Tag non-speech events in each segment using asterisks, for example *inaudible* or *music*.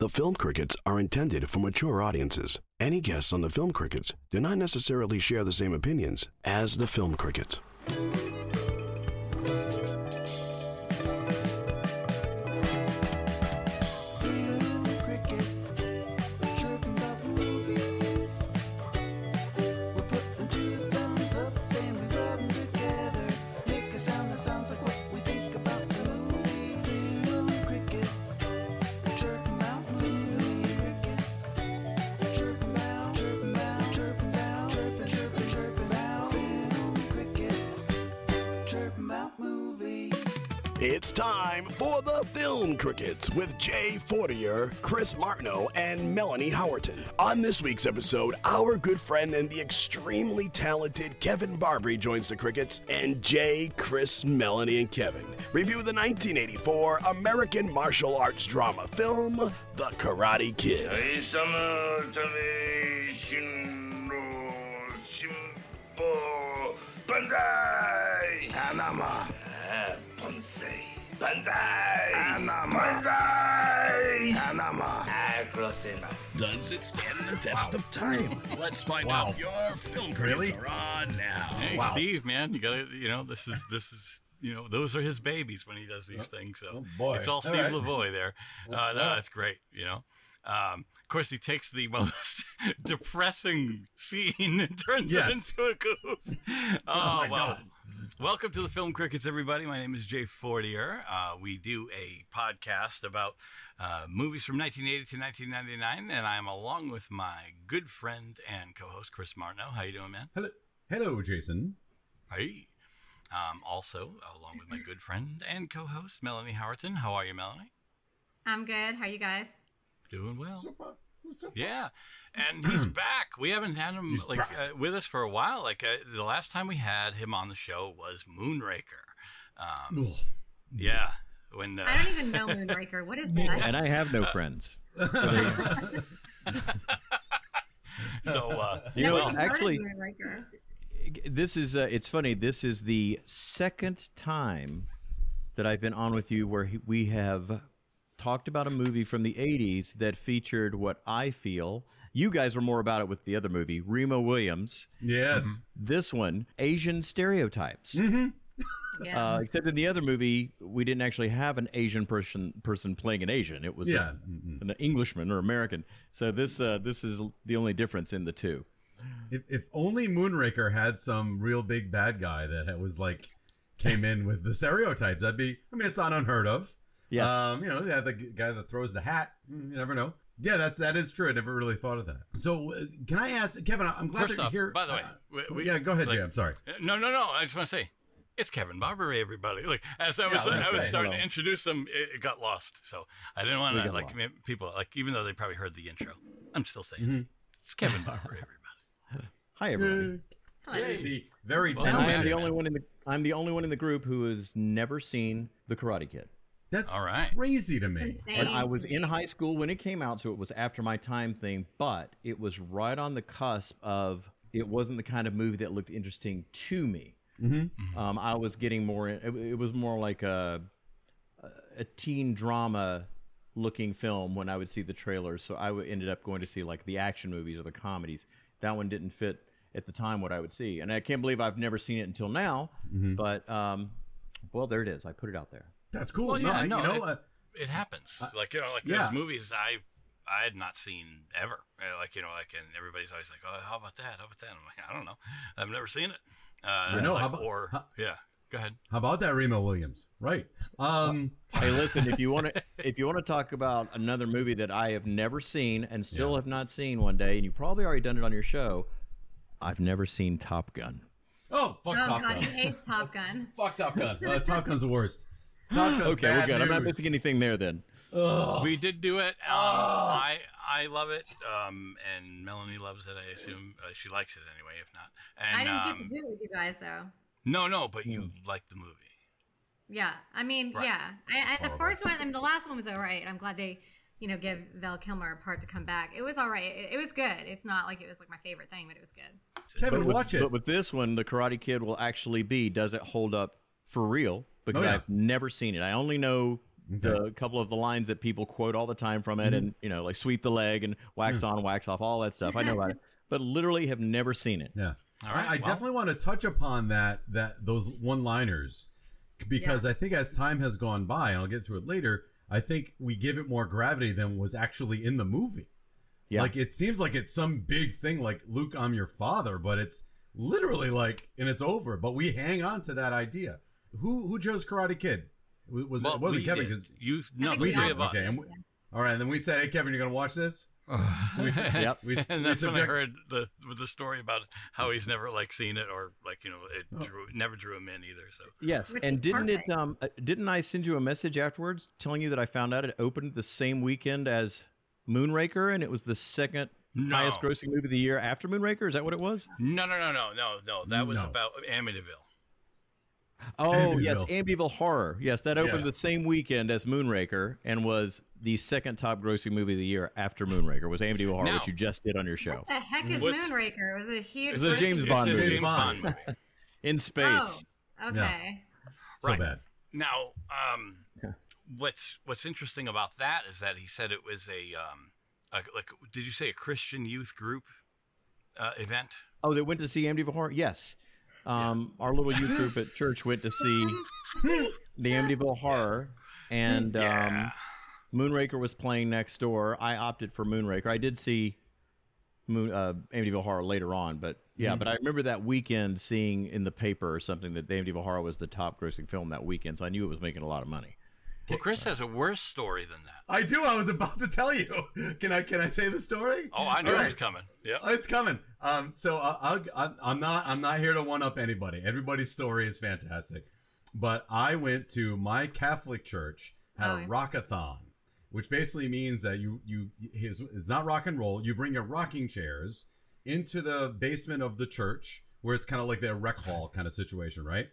The Film Crickets are intended for mature audiences. Any guests on the Film Crickets do not necessarily share the same opinions as the Film Crickets. Boom Crickets with Jay Fortier, Chris Martineau, and Melanie Howerton. On this week's episode, our good friend and the extremely talented Kevin Barbare joins the Crickets, and Jay, Chris, Melanie, and Kevin review the 1984 American martial arts drama film, The Karate Kid. Panama! Ah, Ponce. Banzai! Anama! Banzai! Anama! Acrosima. Does it stand the test wow. of time? Let's find wow. out. Your film really? are on now. Hey, wow. Steve, man, you gotta, you know, this is this is you know, those are his babies when he does these oh, things. So oh it's all Steve all right. Lavoie there. Uh, no, that's great. You know, um, of course, he takes the most *laughs* depressing scene and turns yes. it into a goof. Oh, oh well. God. Welcome to the Film Crickets, everybody. My name is Jay Fortier. Uh, we do a podcast about uh, movies from 1980 to 1999, and I'm along with my good friend and co-host Chris Martineau. How you doing, man? Hello, hello, Jason. Hey. Um, also, along with my good friend and co-host Melanie Howerton. How are you, Melanie? I'm good. How are you guys? Doing well. Super, super. Yeah, and he's *clears throat* back. We haven't had him He's like uh, with us for a while. Like uh, the last time we had him on the show was Moonraker. Um, yeah, when uh, I don't even know Moonraker. What is *laughs* that? and I have no friends. *laughs* so uh, *laughs* You know, Never even heard of actually, this is uh, it's funny. This is the second time that I've been on with you where he- we have talked about a movie from the 80s that featured what I feel. You guys were more about it with the other movie, Remo Williams. Yes. This one, Asian stereotypes. *laughs* Yeah. Uh, except in the other movie, we didn't actually have an Asian person person playing an Asian. It was Yeah. Mm-mm. an Englishman or American. So this uh, this is the only difference in the two. If, if only Moonraker had some real big bad guy that was like came in with the stereotypes, that'd be. I mean, it's not unheard of. Yes. Um, you know, yeah, the guy that throws the hat. mm, You never know. Yeah, that's that is true. I never really thought of that. So, uh, can I ask Kevin? I'm glad First that off, you're here. by the way, Uh, we- we- yeah, go ahead, like- Jay. I'm sorry. Uh, No, no, no. I just want to say, it's Kevin Barbare, everybody. Like as I was, Yeah, I was I say, starting hello. to introduce them, it, it got lost. So I didn't want to like lost. people like even though they probably heard the intro. I'm still saying Mm-hmm. it's Kevin Barbare, everybody. *laughs* Hi everybody. Hello. The very And I am the only one in the I'm the only one in the group who has never seen The Karate Kid. That's All right. crazy to me. Insane And I was in high school when it came out, so it was after my time thing, but it was right on the cusp of it wasn't the kind of movie that looked interesting to me. Mm-hmm. Um, I was getting more, it, it was more like a, a teen drama looking film when I would see the trailers. So I w- ended up going to see like the action movies or the comedies. That one didn't fit at the time what I would see. And I can't believe I've never seen it until now, but um, well, there it is. I put it out there. That's cool. Well, no, yeah, I- no, you know, it- uh, It happens. like you know, like yeah. there's movies I I had not seen ever. Uh, Like you know, like and everybody's always like, oh, how about that? How about that? I'm like, I don't know. I've never seen it. Uh, I know, like, how about- or how- yeah. Go ahead. how about that Remo Williams? Right. Um, Hey, listen, if you want to if you want to talk about another movie that I have never seen and still Yeah. have not seen one day, and you probably already done it on your show, I've never seen Top Gun. oh, fuck Oh Top god, Gun. he hates Top Gun. *laughs* Fuck Top Gun. Uh, Top Gun's the worst. Top Gun's Okay, we're bad good. I'm not missing anything there then. We did do it. Um, I I love it, um, and Melanie loves it. I assume uh, she likes it anyway. If not, and I didn't um, get to do it with you guys though. no, no, but you like the movie. Yeah, I mean, Right. yeah. I, I, the first one, I mean, the last one was all right. I'm glad they, you know, give Val Kilmer a part to come back. It was all right. It, it was good. It's not like it was like my favorite thing, but it was good. Kevin, But with, watch it. But with this one, the Karate Kid will actually be does it hold up for real? Because Oh, yeah. I've never seen it. I only know the couple of the lines that people quote all the time from it, mm-hmm. and you know, like sweep the leg and wax on, wax off, all that stuff. I know about it, *laughs* but literally have never seen it. Yeah. All right, I, I well- definitely want to touch upon that that those one liners because I think as time has gone by, and I'll get to it later, I think we give it more gravity than was actually in the movie. Yeah. Like it seems like it's some big thing like Luke, I'm your father, but it's literally like and it's over. But we hang on to that idea. Who who chose Karate Kid? Was, was Well, it wasn't Kevin because you no we three did. of us. okay. And we, all right, and then we said, "Hey, Kevin, you're gonna watch this." *laughs* So we, Yep. we, and we that's when I heard the the story about how he's never like seen it or like you know it Oh. drew, never drew him in either. So Yes, Which and didn't perfect. it? Um, uh, didn't I send you a message afterwards telling you that I found out it opened the same weekend as Moonraker, and it was the second No. highest grossing movie of the year after Moonraker? Is that what it was? no, no, no, no, no, no. That was No. about Amityville. Oh yes, Amityville. Amityville Horror. Yes, that opened Yes. the same weekend as Moonraker and was the second top grossing movie of the year after Moonraker. Was Amityville Horror, Now- which you just did on your show What the heck is What's- Moonraker? It was a huge. It's a James Bond movie. James Bond Bond. *laughs* movie. in space. Oh, okay. so Right. bad. Now, um, what's what's interesting about that is that he said it was a um, a, like did you say a Christian youth group uh, event? Oh, they went to see Amityville Horror. Yes, um, our little youth group at church went to see *laughs* the Amityville Horror, and Yeah. um, Moonraker was playing next door. I opted for Moonraker. I did see Moon, uh, Amityville Horror later on, but yeah, but I remember that weekend seeing in the paper or something that the Amityville Horror was the top grossing film that weekend, so I knew it was making a lot of money. Well, Chris has a worse story than that. I do. I was about to tell you. *laughs* Can I? Can I say the story? Oh, I knew All it right. was coming. Yeah. Oh, It's coming. Um, so I- I'll, I'll, I'm not. I'm not here to one up anybody. Everybody's story is fantastic, but I went to my Catholic church had Oh, a yeah. rockathon, which basically means that you you it's it's not rock and roll. You bring your rocking chairs into the basement of the church where it's kind of like the rec hall kind of situation, right?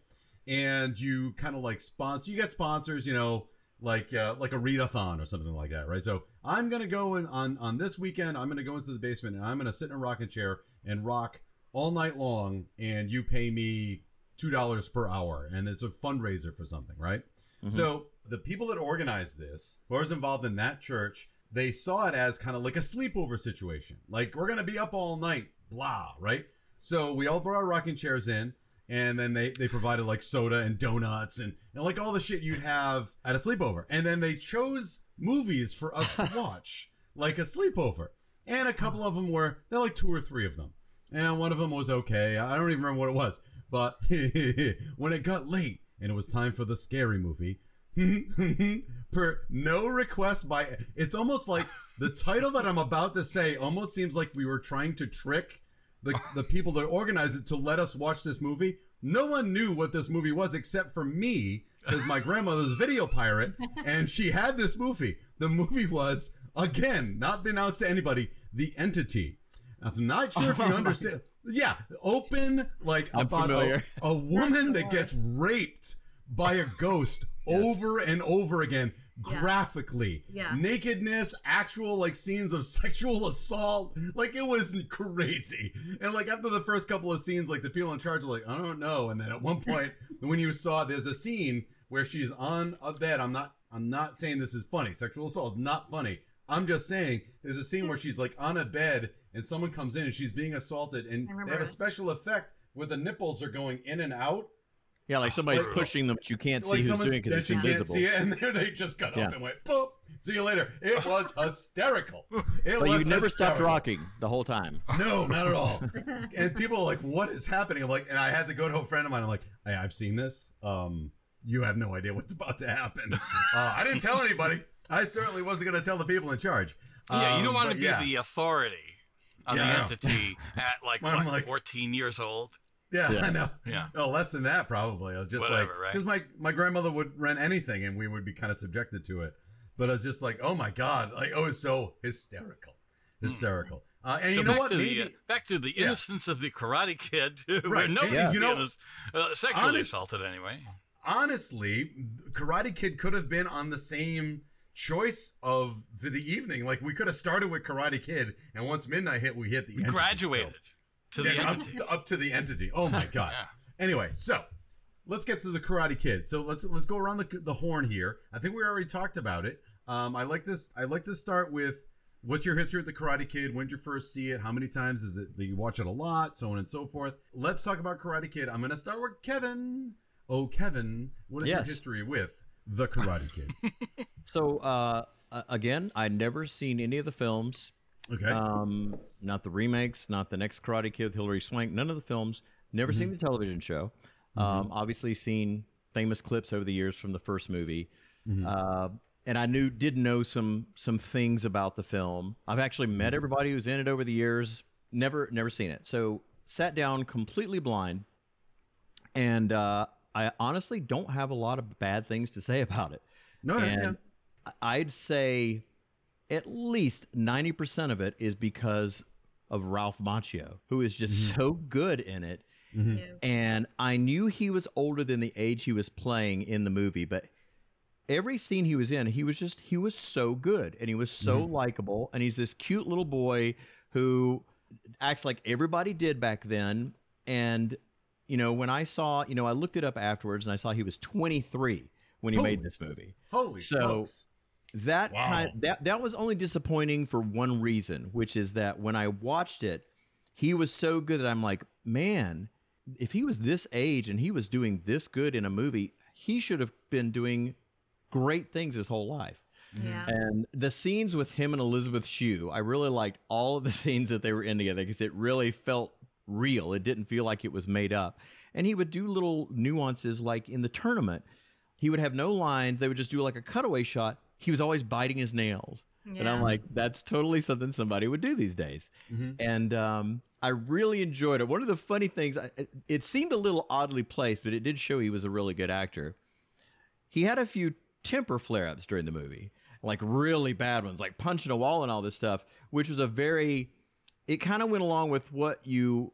And you kind of like sponsor. You get sponsors, you know, like uh, like a readathon or something like that, right? So I'm gonna go in on on this weekend. I'm gonna go into the basement and I'm gonna sit in a rocking chair and rock all night long, and you pay me two dollars per hour, and it's a fundraiser for something, right? So the people that organized this, who was involved in that church, they saw it as kind of like a sleepover situation. Like we're gonna be up all night, blah, right? So we all brought our rocking chairs in, and then they they provided like soda and donuts and, and like all the shit you'd have at a sleepover. And then they chose movies for us to *laughs* watch, like a sleepover. And a couple of them were they're like two or three of them. And one of them was okay. I don't even remember what it was. But *laughs* when it got late and it was time for the scary movie, *laughs* per no request by it's almost like the title that I'm about to say almost seems like we were trying to trick the the people that organized it to let us watch this movie. No one knew what this movie was except for me because my grandmother's a video pirate and she had this movie. The movie was again not been announced to anybody. The Entity. I'm not sure if you *laughs* oh understand. Yeah, open like I'm about a, a woman that gets raped by a ghost over and over again Yeah. Graphically. Yeah. nakedness actual like scenes of sexual assault. Like it was crazy. And like after the first couple of scenes like the people in charge are like i don't know. And then at one point *laughs* when you saw there's a scene where she's on a bed. I'm not i'm not saying this is funny. Sexual assault is not funny. I'm just saying there's a scene where she's like on a bed and someone comes in and she's being assaulted and they have a special effect where the nipples are going in and out Yeah, like somebody's Like- pushing them, but you can't see like who's someone's doing it then because she it's can't invisible. see it, and *laughs* there they just got Yeah. up and went boop. See you later. It *laughs* was hysterical. It But was you never stopped rocking the whole time. *laughs* No, not at all. and people are like, "What is happening?" I'm like, and I had to go to a friend of mine. I'm like, "Hey, I've seen this. Um, you have no idea what's about to happen." Uh, I didn't tell anybody. I certainly wasn't going to tell the people in charge. yeah, you Um, don't want to be yeah. the authority on Yeah, the entity at like, what, like- 14 years old. Yeah, Yeah. I know. Yeah. Oh, less than that probably. I was just Whatever, like, right? because my my grandmother would rent anything, and we would be kind of subjected to it. But I was just like, oh my god, like it was so hysterical, hysterical. Uh, and Hmm. so you know what? Maybe the, uh, back to the Yeah. innocence of the Karate Kid, *laughs* Right, nobody you know- was uh, sexually honest- assaulted anyway. honestly, Karate Kid could have been on the same choice of for the evening. Like we could have started with Karate Kid, and once midnight hit, we hit the We entity, graduated so- to the Yeah, up, entity. up to the entity. Oh my *laughs* god. Yeah. Anyway, so let's get to the Karate Kid. So let's let's go around the the horn here. I think we already talked about it. Um, I like this. I like to start with what's your history with the Karate Kid? When did you first see it? How many times is it that you watch it a lot? So on and so forth. Let's talk about Karate Kid. I'm gonna start with Kevin. Oh, Kevin, what is your history with the Karate Kid? *laughs* So uh, uh, again, I'd never seen any of the films. Okay. Um, not the remakes, not the next Karate Kid with Hilary Swank, none of the films. Never seen the television show. Um, obviously seen famous clips over the years from the first movie. Uh, and I knew did know some some things about the film. I've actually met everybody who's in it over the years. Never never seen it. So sat down completely blind, and uh, I honestly don't have a lot of bad things to say *laughs* about it. no, no, and yeah. I'd say at least 90% of it is because of Ralph Macchio, who is just so good in it. Mm-hmm. Yes. And I knew he was older than the age he was playing in the movie, but every scene he was in, he was just, he was so good and he was so likable. And he's this cute little boy who acts like everybody did back then. And, you know, when I saw, you know, I looked it up afterwards and I saw he was 23 when he made Holy this s- movie Holy So- smokes. That Wow. kind that that was only disappointing for one reason, which is that when I watched it, he was so good that I'm like, man, if he was this age and he was doing this good in a movie, he should have been doing great things his whole life. Yeah. Mm-hmm. And the scenes with him and Elizabeth Shue, I really liked all of the *laughs* scenes that they were in together because it really felt real. It didn't feel like it was made up. And he would do little nuances like in the tournament, he would have no lines. They would just do like a cutaway shot. He was always biting his nails. And I'm like, that's totally something somebody would do these days. And um, I really enjoyed it. One of the funny things, I- it, it seemed a little oddly placed, but it did show he was a really good actor. He had a few temper flare ups during the movie, like really bad ones, like punching a wall and all this stuff, which was a very, it kind of went along with what you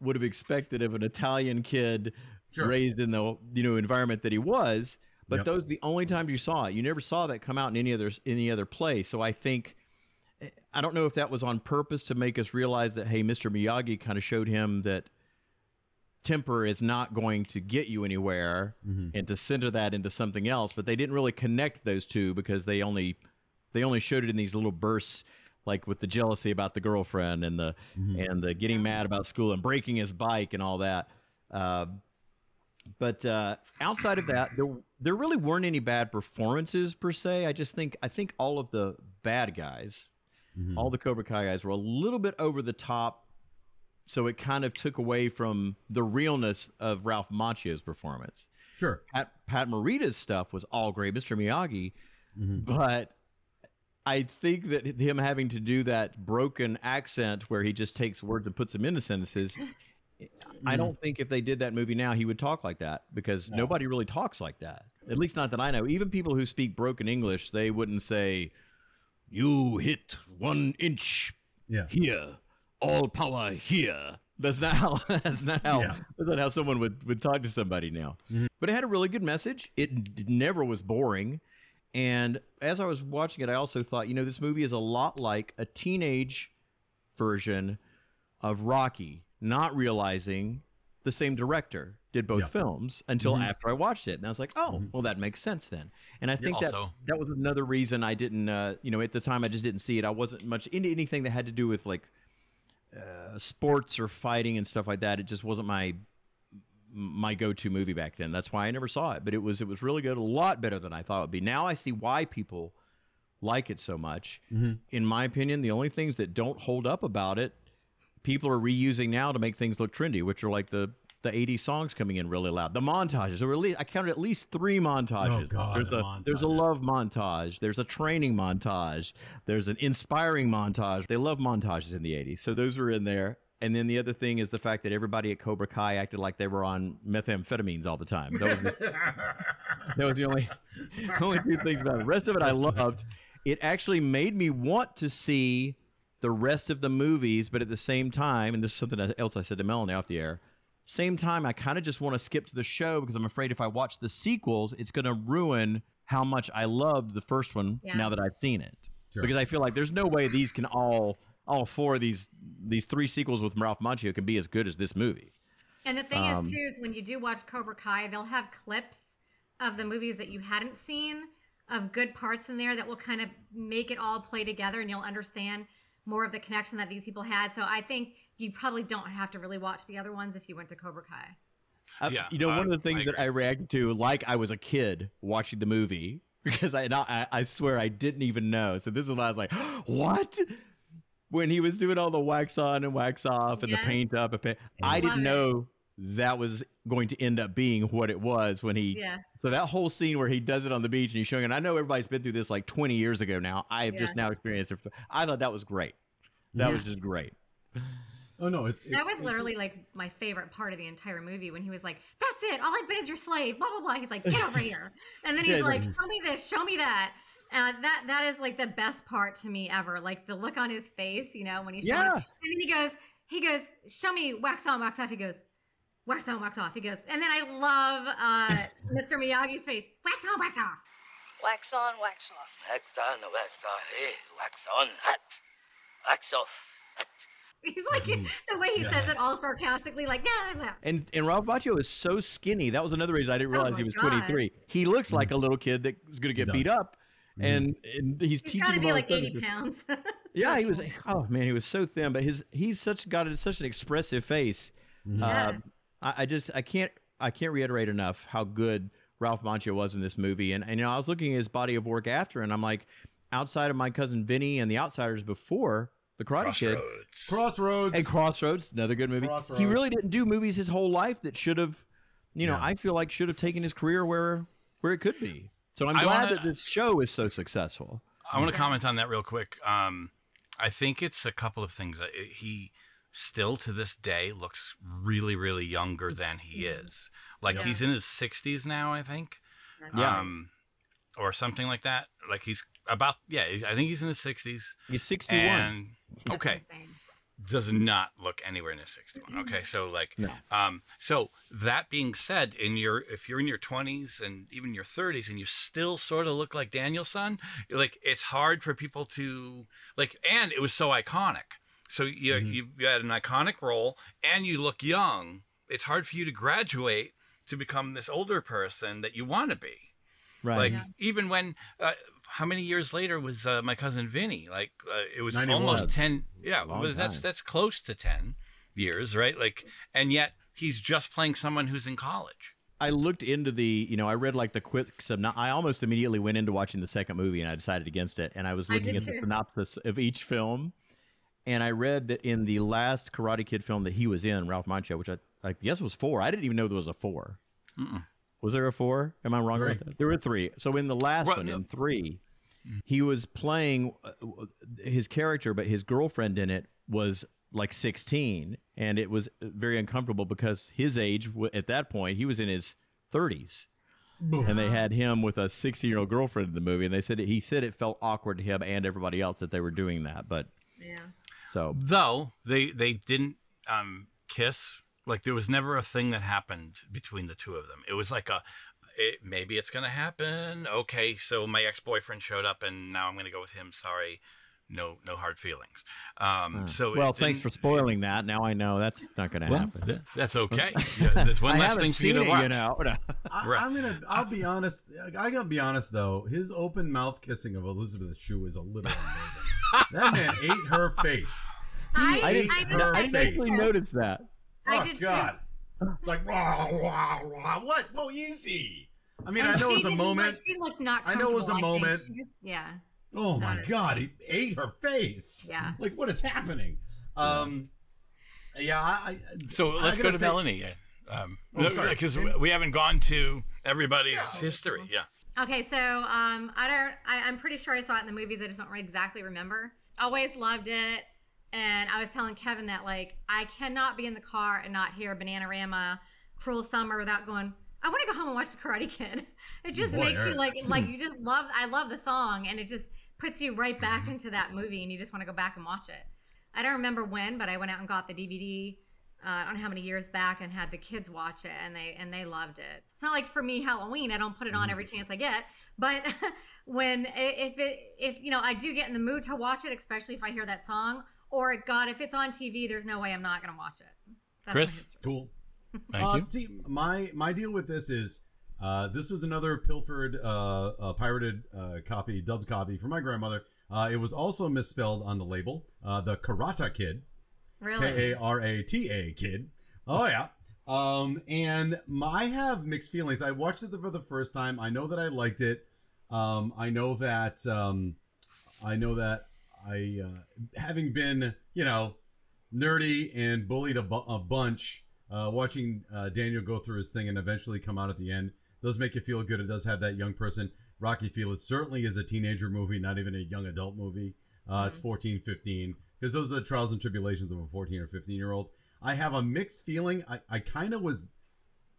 would have expected of an Italian kid Sure. raised in the you know environment that he was. But Yep. those the only times you saw it. You never saw that come out in any other any other place. So I think I don't know if that was on purpose to make us realize that hey, Mr. Miyagi kind of showed him that temper is not going to get you anywhere and to center that into something else, but they didn't really connect those two because they only they only showed it in these little bursts like with the jealousy about the girlfriend and the and the getting mad about school and breaking his bike and all that. Uh, but uh, outside of that, there there really weren't any bad performances per se. I just think I think all of the bad guys, all the Cobra Kai guys, were a little bit over the top. So it kind of took away from the realness of Ralph Macchio's performance. Sure. Pat, Pat Morita's stuff was all great, Mr. Miyagi, but I think that him having to do that broken accent where he just takes words and puts them into sentences. I hmm. don't think if they did that movie now, he would talk like that because nobody really talks like that. At least not that I know. Even people who speak broken English, they wouldn't say, "You hit one inch Yeah. here, all power here." That's not how. *laughs* That's not how. Yeah. That's not how someone would would talk to somebody now. Mm-hmm. But it had a really good message. It never was boring. And as I was watching it, I also thought, you know, this movie is a lot like a teenage version of Rocky, not realizing the same director did both Yeah. films until after I watched it. And I was like, oh, well, that makes sense then. And I think that also- that was another reason I didn't, uh, you know, at the time I just didn't see it. I wasn't much into anything that had to do with like uh, sports or fighting and stuff like that. It just wasn't my my go-to movie back then. That's why I never saw it. But it was it was really good, a lot better than I thought it would be. Now I see why people like it so much. In my opinion, the only things that don't hold up about it, people are reusing now to make things look trendy, which are like the the 80 songs coming in really loud. The montages. There were at least, I counted at least three montages. Oh, God, there's the a there's a love montage. There's a training montage. There's an inspiring montage. They love montages in the 80s. So those were in there. And then the other thing is the fact that everybody at Cobra Kai acted like they were on methamphetamines all the time. That was the, that was the only *laughs* only two things about it. The rest of it I loved. It actually made me want to see the rest of the movies, but at the same time, and this is something else I said to Melanie off the air. Same time, I kind of just want to skip to the show because I'm afraid if I watch the sequels, it's going to ruin how much I loved the first one Yeah. now that I've seen it. Sure. Because I feel like there's no way these can all all four of these these three sequels with Ralph Macchio can be as good as this movie. And the thing Um, is, too, is when you do watch Cobra Kai, they'll have clips of the movies that you hadn't seen of good parts in there that will kind of make it all play together and you'll understand more of the connection that these people had. So I think you probably don't have to really watch the other ones if you went to Cobra Kai. Uh, Yeah, you know, one of the things I that. I reacted to, like I was a kid watching the movie, *laughs* because I, not, I I swear I didn't even know. So this is why I was like, *gasps* what? When he was doing all the wax on and wax off and Yes. the paint up and paint, I didn't it. know that was going to end up being what it was when he. Yeah. So that whole scene where he does it on the beach and he's showing it, I know everybody's been through this like 20 years ago now. I have Yeah. just now experienced it. I thought that was great. That Yeah. was just great. *laughs* Oh no, it's, it's that was it's- literally like my favorite part of the entire movie when he was like, "That's it, all I've been is your slave." Blah blah blah. He's like, "Get over here," and then *laughs* he's Yeah, like, like- "Show me this, show me that." And that that is like the best part to me ever. Like the look on his face, you know, when he's showing- Yeah. and then he goes, he goes, "Show me wax on, wax off." He goes, "Wax on, wax off." He goes, and then I love uh, *laughs* Mr. Miyagi's face, "Wax on, wax off." Wax on, wax off. Wax on, wax off, hey, wax on, hot, wax off. He's like mm-hmm. the way he says it, all sarcastically, like, "Yeah, yeah." And and Ralph Macchio is so skinny. That was another reason I didn't Oh realize my he was God. 23. He looks like mm-hmm. a little kid that's going to get He beat does. up. Mm-hmm. And, and he's He's teaching got to be like eighty pounds. *laughs* Yeah, he was. Oh man, he was so thin, but his he's such got such an expressive face. Uh, yeah. I, I just I can't I can't reiterate enough how good Ralph Macchio was in this movie. And, and you know I was looking at his body of work after, and I'm like, outside of my cousin Vinny and the Outsiders before the Karate Kid Crossroads. Crossroads. and Crossroads, another good movie. He really didn't do movies his whole life that should have, you know, Yeah. I feel like should have taken his career where where it could be. So I'm I glad wanna- that this show is so successful. I want to comment on that real quick. Um, I think it's a couple of things. He still to this day looks really, really younger than he is. Like Yeah. he's in his 60s now, I think. Yeah. Um, or something like that. Like he's about, yeah, I think he's in his 60s. He's 61. And, okay, does not look anywhere near 61 okay so like No. um so that being said in your if you're in your 20s and even your 30s and you still sort of look like Daniel-san like it's hard for people to like and it was so iconic so you Mm-hmm. you, you had an iconic role and you look young it's hard for you to graduate to become this older person that you want to be right. like Yeah. even when uh, how many years later was uh, my cousin Vinny? Like uh, it was 91. almost ten. Yeah, Long well, that's that's close to ten years, right? Like, and yet he's just playing someone who's in college. I looked into the, you know, I read like the quick synopsis. I almost immediately went into watching the second movie and I decided against it. And I was looking did at the synopsis of each film. And I read that in the last Karate Kid film that he was in, Ralph Macchio, which I, I guess was four. I didn't even know there was a 4 Was there a four? Am I wrong about that? There were three. So in the last Well, one, in three, he was playing uh, his character, but his girlfriend in it was like 16, and it was very uncomfortable because his age at that point he was in his 30s, and they had him with a 16 year old girlfriend in the movie, and they said he said it felt awkward to him and everybody else that they were doing that, but Yeah. So Though they they didn't um, kiss. Like there was never a thing that happened between the two of them. It was like a. It, maybe it's gonna happen. Okay, so my ex boyfriend showed up, and now I'm gonna go with him. Sorry, no no hard feelings. Um, so well, thanks for didn't- spoiling that. Now I know that's not going to Well, happen. th- that's okay. *laughs* Yeah, there's one I less haven't thing for you seen to it, watch. you know. *laughs* I, Right. I'm gonna. I'll be honest. I gotta be honest though. His open mouth kissing of Elizabeth Shue is a little unnerving. That man ate her face. He I- I ate didn't, I her know- I I didn't face. actually notice that. Oh did too. God! It's like wow, wow, wow. What? What is he? I mean, And I know it was a didn't look- moment. she looked not. I know it was a comfortable, I think. moment. Just- yeah. Oh my Got. God! He ate her face. Yeah. Like what is happening? Um. Yeah. I. I So let's go gotta say- Melanie. Um, Oh, sorry. because we haven't gone to everybody's history. Yeah. Okay, so um, I don't. I, I'm pretty sure I saw it in the movies. I just don't exactly remember. Always loved it, and I was telling Kevin that like I cannot be in the car and not hear Bananarama, Cruel Summer without going. I want to go home and watch The Karate Kid. *laughs* It just Boy, makes you like *laughs* like you just love. I love the song, and it just puts you right back into that movie, and you just want to go back and watch it. I don't remember when, but I went out and got the DVD. Uh, I don't know how many years back, and had the kids watch it, and they and they loved it. It's not like for me Halloween. I don't put it on every chance I get, but *laughs* when if it if you know I do get in the mood to watch it, especially if I hear that song, or God, if it's on TV, there's no way I'm not gonna watch it. That's Chris? Cool. Thank uh, you. See, my my deal with this is uh, this was another pilfered, uh, uh, pirated uh, copy, dubbed copy for my grandmother. Uh, it was also misspelled on the label. Uh, the Karata Kid, Really? K A R A T A Kid. Oh yeah. Um, and I have mixed feelings. I watched it for the first time. I know that I liked it. Um, I know that um, I know that I, uh, having been, you know, nerdy and bullied a, bu- a bunch, uh, watching uh, Daniel go through his thing and eventually come out at the end does make you feel good. It does have that young person Rocky feel. It certainly is a teenager movie, not even a young adult movie. Uh, It's 14, 15, because those are the trials and tribulations of a 14 or 15 year old. I have a mixed feeling. I, I kind of was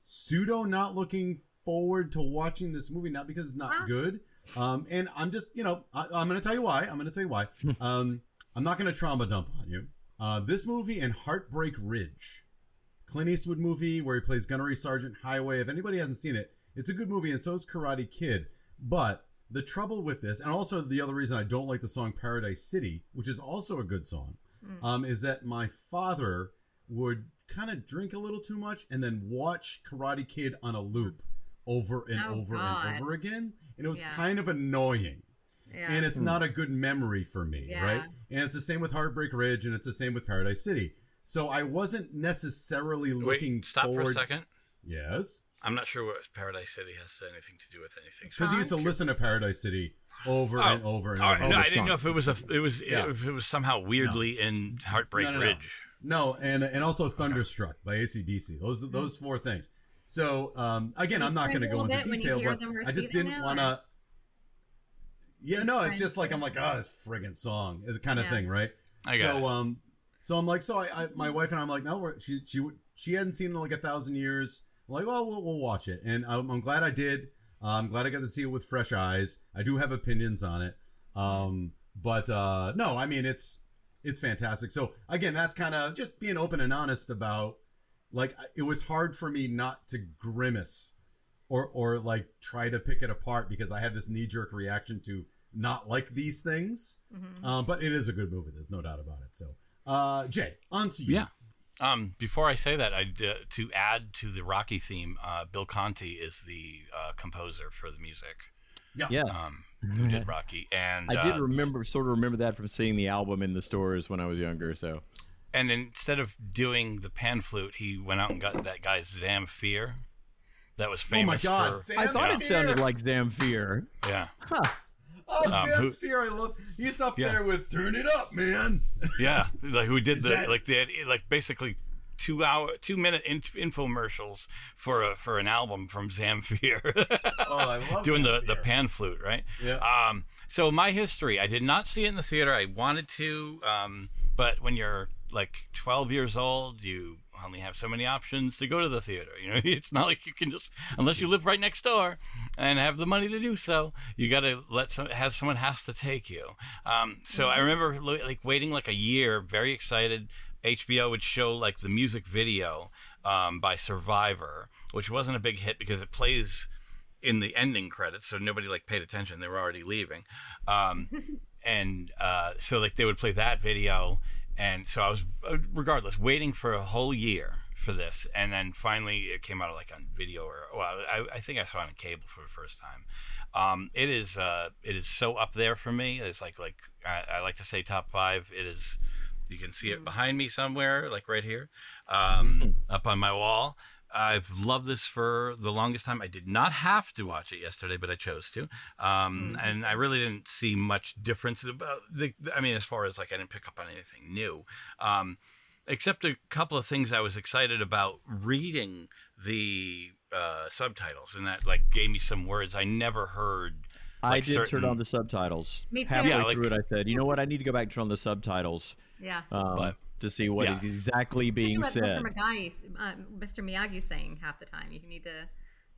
pseudo not looking forward to watching this movie, not because it's not Huh? good. Um, and I'm just, you know, I, I'm going to tell you why. I'm going to tell you why. *laughs* um, I'm not going to trauma dump on you. Uh, this movie and Heartbreak Ridge, Clint Eastwood movie where he plays Gunnery Sergeant Highway. If anybody hasn't seen it, it's a good movie, and so is Karate Kid. But the trouble with this, and also the other reason I don't like the song Paradise City, which is also a good song, um, is that my father would kind of drink a little too much and then watch Karate Kid on a loop over and Oh, over God. and over again. And it was Yeah. kind of annoying Yeah. and it's not a good memory for me, Yeah. right? And it's the same with Heartbreak Ridge, and it's the same with Paradise City. So I wasn't necessarily looking Wait, stop forward. for a second. Yes, I'm not sure what Paradise City has anything to do with anything. because you used to listen to Paradise City over and Oh, over and All over. right, no, Oh, I it's didn't know if it was a it was Yeah. if it was somehow weirdly in Heartbreak No, no, no. Ridge. No, and and also Thunderstruck by ACDC. Those those four things. So um, again, I'm not going to go into bit when you detail, but I just didn't want to. Yeah, no, it's just like I'm like, oh, this friggin' song is the kind of Yeah. thing, right? I got so um, so I'm like, so I, I my wife and I'm like, no, we're, she she she hadn't seen it in like a thousand years. I'm like, well, we'll, we'll watch it, and I'm, I'm glad I did. Uh, I'm glad I got to see it with fresh eyes. I do have opinions on it, um, but uh, no, I mean it's it's fantastic. So again, that's kind of just being open and honest about like it was hard for me not to grimace or or like try to pick it apart because I had this knee jerk reaction to not like these things. Mhm. Um, but it is a good movie. There's no doubt about it. So, uh, Jay, on to you. Yeah. Um, before I say that, I uh, to add to the Rocky theme, uh, Bill Conti is the uh, composer for the music. Yeah. Yeah. Um, who did Rocky? And I did uh, remember, sort of remember that from seeing the album in the stores when I was younger. So and instead of doing the pan flute, he went out and got that guy Zamfir. That was famous. Oh my famous. God, for, I thought Yeah. it sounded like Zamfir. yeah, Oh, Um, Sam who- Fear, I love. He's up Yeah. there with "Turn It Up, Man." yeah. Like who did Is the that- like they had like basically two hour two minute in- infomercials for a for an album from *laughs* Zamfir. Oh, I love doing the the pan flute, right? Yeah. Um, so my history, I did not see it in the theater. I wanted to, um, but when you're like 12 years old, you only have so many options to go to the theater. You know, *laughs* it's not like you can just unless you live right next door and have the money to do so. You got to let some has someone has to take you. Um, so I remember like waiting like a year, very excited. HBO would show like the music video um, by Survivor, which wasn't a big hit because it plays in the ending credits, so nobody like paid attention. They were already leaving, um, *laughs* and uh, so like they would play that video, and so I was uh, regardless waiting for a whole year for this, and then finally it came out like on video or well, I, I think I saw it on cable for the first time. Um, it is uh, it is so up there for me. It's like like I, I like to say top five. It is. You can see it behind me somewhere, like right here, um, up on my wall. I've loved this for the longest time. I did not have to watch it yesterday, but I chose to, um, and I really didn't see much difference about the. I mean, as far as like I didn't pick up on anything new, um, except a couple of things I was excited about reading the uh, subtitles, and that like gave me some words I never heard. I did certain- turn on the subtitles. Me too. Halfway Yeah, like- through it, I said, "You know what? I need to go back and turn on the subtitles Yeah. um, But- to see what yeah. is exactly being This said." Mr. Miyagi, uh, Mr. Miyagi's saying half the time. You need to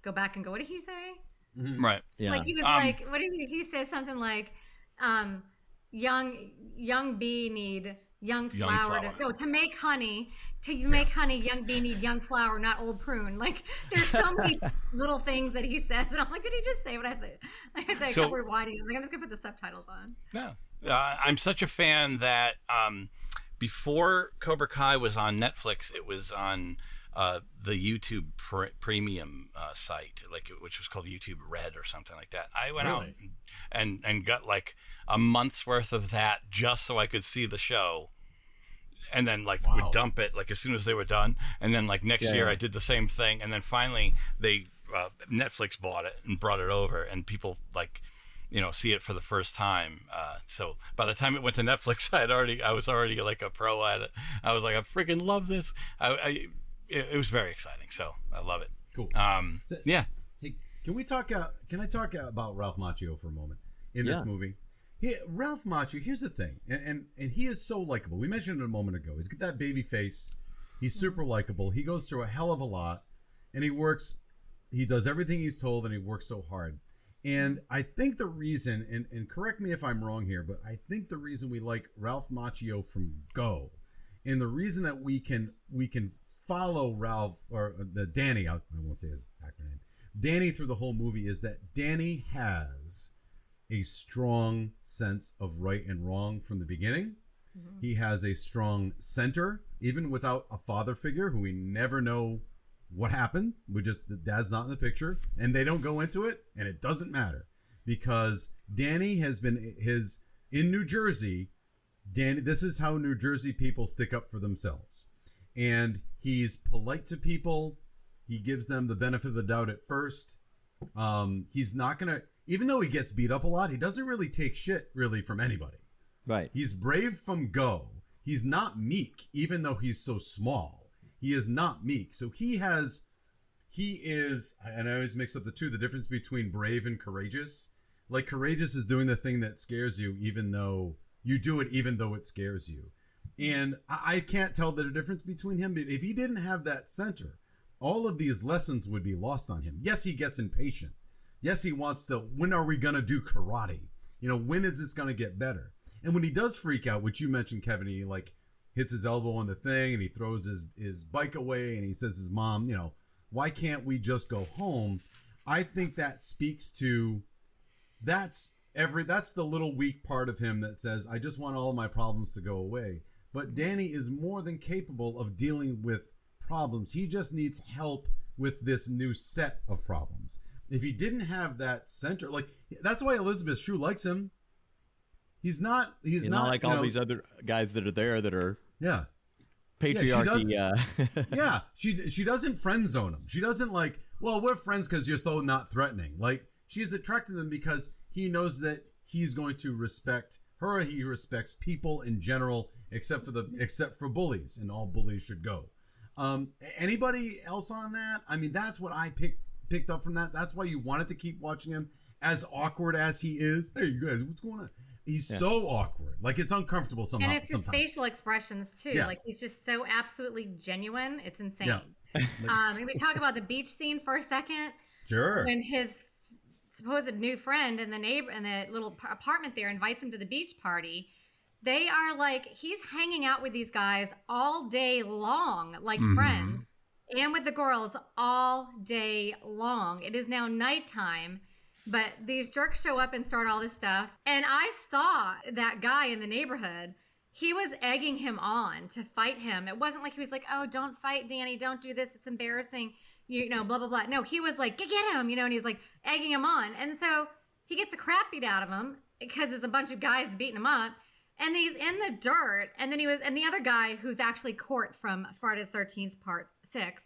go back and go. What did he say? Right. Yeah. Like he was Um, like, what did he? He said something like, um, "Young young bee need young Young flower, flower. to no to make honey." To make honey, young bee need young flower, not old prune. Like there's so many *laughs* little things that he says, and I'm like, did he just say what I said? Like I said, I So- kept rewinding. I'm like, I'm just gonna put the subtitles on. No. Uh, I'm such a fan that um, before Cobra Kai was on Netflix, it was on uh, the YouTube pre- premium uh, site, like which was called YouTube Red or something like that. I went out and and got like a month's worth of that just so I could see the show. And then like Wow. would dump it like as soon as they were done. And then like next Yeah, year yeah. I did the same thing. And then finally they uh, Netflix bought it and brought it over, and people like you know see it for the first time. Uh, so by the time it went to Netflix, *laughs* I had already I was already like a pro at it. I was like I freaking love this. I, I it, it was very exciting. So I love it. Cool. Um, yeah. Hey, can we talk? Uh, can I talk about Ralph Macchio for a moment in this Yeah. movie? He, Ralph Macchio. Here's the thing, and, and and he is so likable. We mentioned it a moment ago. He's got that baby face. He's super likable. He goes through a hell of a lot, and he works. He does everything he's told, and he works so hard. And I think the reason, and, and correct me if I'm wrong here, but I think the reason we like Ralph Macchio from Go, and the reason that we can we can follow Ralph or uh, the Danny, I, I won't say his actor name, Danny through the whole movie is that Danny has a strong sense of right and wrong from the beginning. He has a strong center, even without a father figure who we never know what happened. We just the dad's not in the picture, and they don't go into it, and it doesn't matter because Danny has been his in New Jersey. Danny, this is how New Jersey people stick up for themselves, and he's polite to people. He gives them the benefit of the doubt at first. Um, he's not gonna, even though he gets beat up a lot, he doesn't really take shit really from anybody. Right. He's brave from go. He's not meek, even though he's so small. He is not meek. So he has, he is, and I always mix up the two, the difference between brave and courageous. Like courageous is doing the thing that scares you, even though you do it, even though it scares you. And I, can't tell the difference between him. If he didn't have that center, all of these lessons would be lost on him. Yes, he gets impatient. Yes, he wants to. When are we gonna do karate? You know, when is this gonna get better? And when he does freak out, which you mentioned, Kevin, he like hits his elbow on the thing and he throws his his bike away and he says his mom, you know, why can't we just go home? I think that speaks to that's every that's the little weak part of him that says I just want all my problems to go away. But mm-hmm. Danny is more than capable of dealing with problems. He just needs help with this new set of problems. If he didn't have that center, like that's why Elizabeth Shue likes him. He's not. He's not, not like all know- these other guys that are there that are Yeah, patriarchy. uh, *laughs* yeah. She she doesn't friend zone him. She doesn't like. Well, we're friends because you're so not threatening. Like she's attracted to him because he knows that he's going to respect her. He respects people in general, except for the except for bullies, and all bullies should go. Um, anybody else on that? I mean, that's what I picked picked up from that. That's why you wanted to keep watching him, as awkward as he is. Hey, you guys, what's going on? He's Yeah. so awkward. Like it's uncomfortable somehow. and it's his sometimes. facial expressions too. Yeah. Like he's just so absolutely genuine. It's insane. Yeah. *laughs* um, and we talk about the beach scene for a second Sure. when his supposed new friend in the neighbor in the little p- apartment there invites him to the beach party. They are like he's hanging out with these guys all day long, like Mhm. friends, and with the girls all day long. It is now nighttime. But these jerks show up and start all this stuff. And I saw that guy in the neighborhood. He was egging him on to fight him. It wasn't like he was like, oh, don't fight Danny. Don't do this. It's embarrassing. You know, blah, blah, blah. No, he was like, get, get him, you know, and he's like egging him on. And so he gets a crap beat out of him because it's a bunch of guys beating him up. And he's in the dirt. And then he was, and the other guy who's actually Cort from Friday the 13th, part six,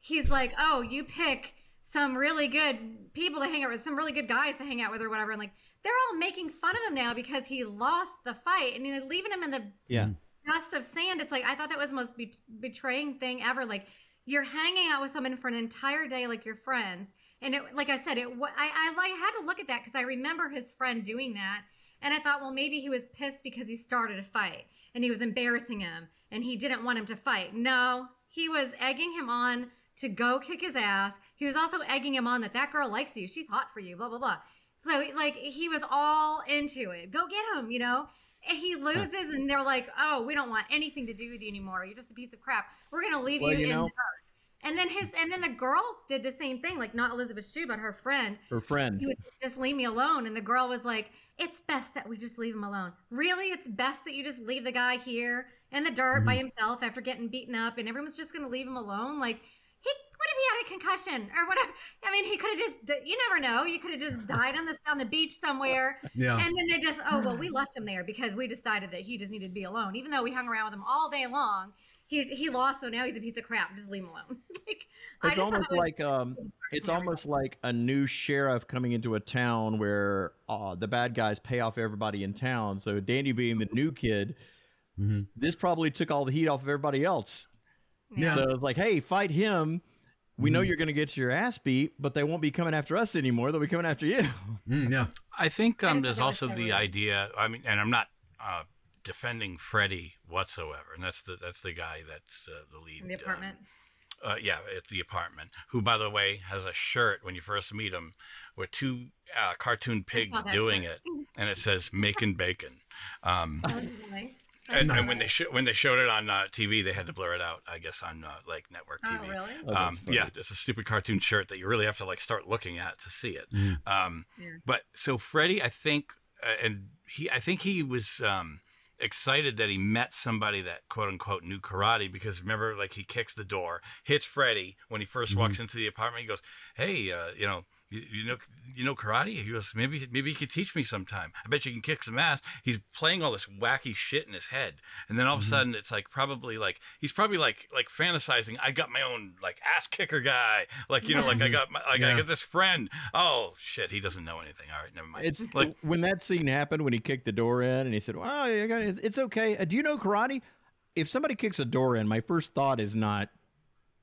he's like, oh, you pick some really good people to hang out with, some really good guys to hang out with, or whatever. And like, they're all making fun of him now because he lost the fight and you're leaving him in the yeah. dust of sand. It's like, I thought that was the most be- betraying thing ever. Like, you're hanging out with someone for an entire day, like your friends. And it, like I said, it, I, I had to look at that because I remember his friend doing that. And I thought, well, maybe he was pissed because he started a fight and he was embarrassing him and he didn't want him to fight. No, he was egging him on to go kick his ass. He was also egging him on that that girl likes you. She's hot for you, blah, blah, blah. So, like, he was all into it. Go get him, you know? And he loses, and they're like, oh, we don't want anything to do with you anymore. You're just a piece of crap. We're going to leave Well, you, you in know- the dirt. And then his, and then the girl did the same thing, like not Elizabeth Shue, but her friend. Her friend. He would just leave me alone. And the girl was like, it's best that we just leave him alone. Really, it's best that you just leave the guy here in the dirt Mm-hmm. by himself after getting beaten up, and everyone's just gonna leave him alone. Like, if he had a concussion or whatever? I mean, he could have just, you never know. You could have just died on the on the beach somewhere, Yeah. and then they just, oh well, we *sighs* left him there because we decided that he just needed to be alone, even though we hung around with him all day long. He, he lost, so now he's a piece of crap. Just leave him alone. *laughs* like, It's just almost it was- like um, it's almost like a new sheriff coming into a town where uh, the bad guys pay off everybody in town. So Danny being the new kid, Mhm. this probably took all the heat off of everybody else. Yeah. So it's like, hey, fight him. We know Mhm. you're going to get your ass beat, but they won't be coming after us anymore. They'll be coming after you. *laughs* Mm, yeah. I think um, there's also the idea. I mean, and I'm not uh, defending Freddy whatsoever, and that's the that's the guy that's uh, the lead. in the um, apartment. uh, yeah, at the apartment. Who, by the way, has a shirt when you first meet him with two uh, cartoon pigs doing shirt. it, and it says "making bacon." Um, Oh, really? And, and when they sh- when they showed it on uh, TV, they had to blur it out. I guess on uh, like network Oh, TV. really? Oh, that's um, funny. yeah, it's a stupid cartoon shirt that you really have to like start looking at to see it. Mhm. Um, Yeah. But so Freddie, I think, uh, and he, I think he was um, excited that he met somebody that quote unquote knew karate because remember, like he kicks the door, hits Freddie when he 1st walks into the apartment. He goes, "Hey, uh, you know." You, you know, you know karate. He goes, maybe, maybe you could teach me sometime. I bet you can kick some ass. He's playing all this wacky shit in his head, and then all of a sudden, it's like probably like he's probably like like fantasizing. I got my own like ass kicker guy. Like you know, like I got my like I got this friend. Oh shit, he doesn't know anything. All right, never mind. It's like when that scene happened when he kicked the door in and he said, "Well, it. it's okay. Uh, do you know karate?" If somebody kicks a door in, my first thought is not,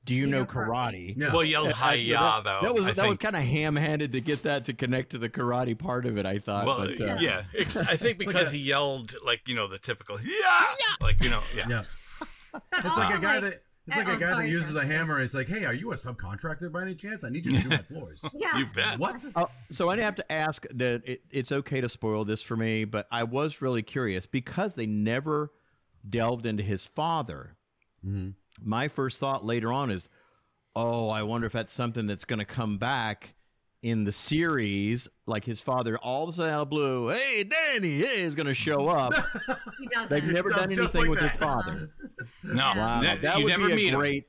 "Do you, you know, know karate?" karate?" Yeah. well, yelled I- hi ya though. That was I that was kind of ham-handed to get that to connect to the karate part of it. I thought. well, but, uh, yeah. ex- I think *laughs* like because a- he yelled like you know the typical yeah, like you know yeah. Yeah. *laughs* It's like a also, guy that it's like Oh, a guy that uses a hammer and it's like, hey, are you a subcontractor by any chance? I need you to do my floors. *laughs* Yeah. You bet. what? Uh, so I have to ask that it, it's okay to spoil this for me, but I was really curious because they never delved into his father. Mhm. My first thought later on is, oh, I wonder if that's something that's going to come back in the series, like his father all of a sudden out of blue, hey, Danny, hey, is going to show up. *laughs* He does They've never done anything like with his father. *laughs* No, Wow, that, that you would never be meet a him. great.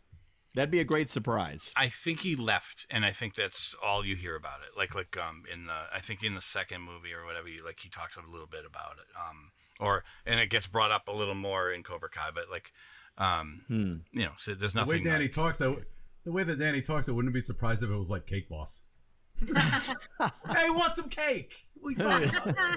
That'd be a great surprise. I think he left, and I think that's all you hear about it. Like, like um, in the I think in the second movie or whatever, you, like he talks a little bit about it. Um, or and it gets brought up a little more in Cobra Kai, but like, um, Hmm. you know, so there's The way. Danny like- talks, I, the way that Danny talks, I wouldn't be surprised if it was like Cake Boss. *laughs* hey, want some cake? We *laughs* I,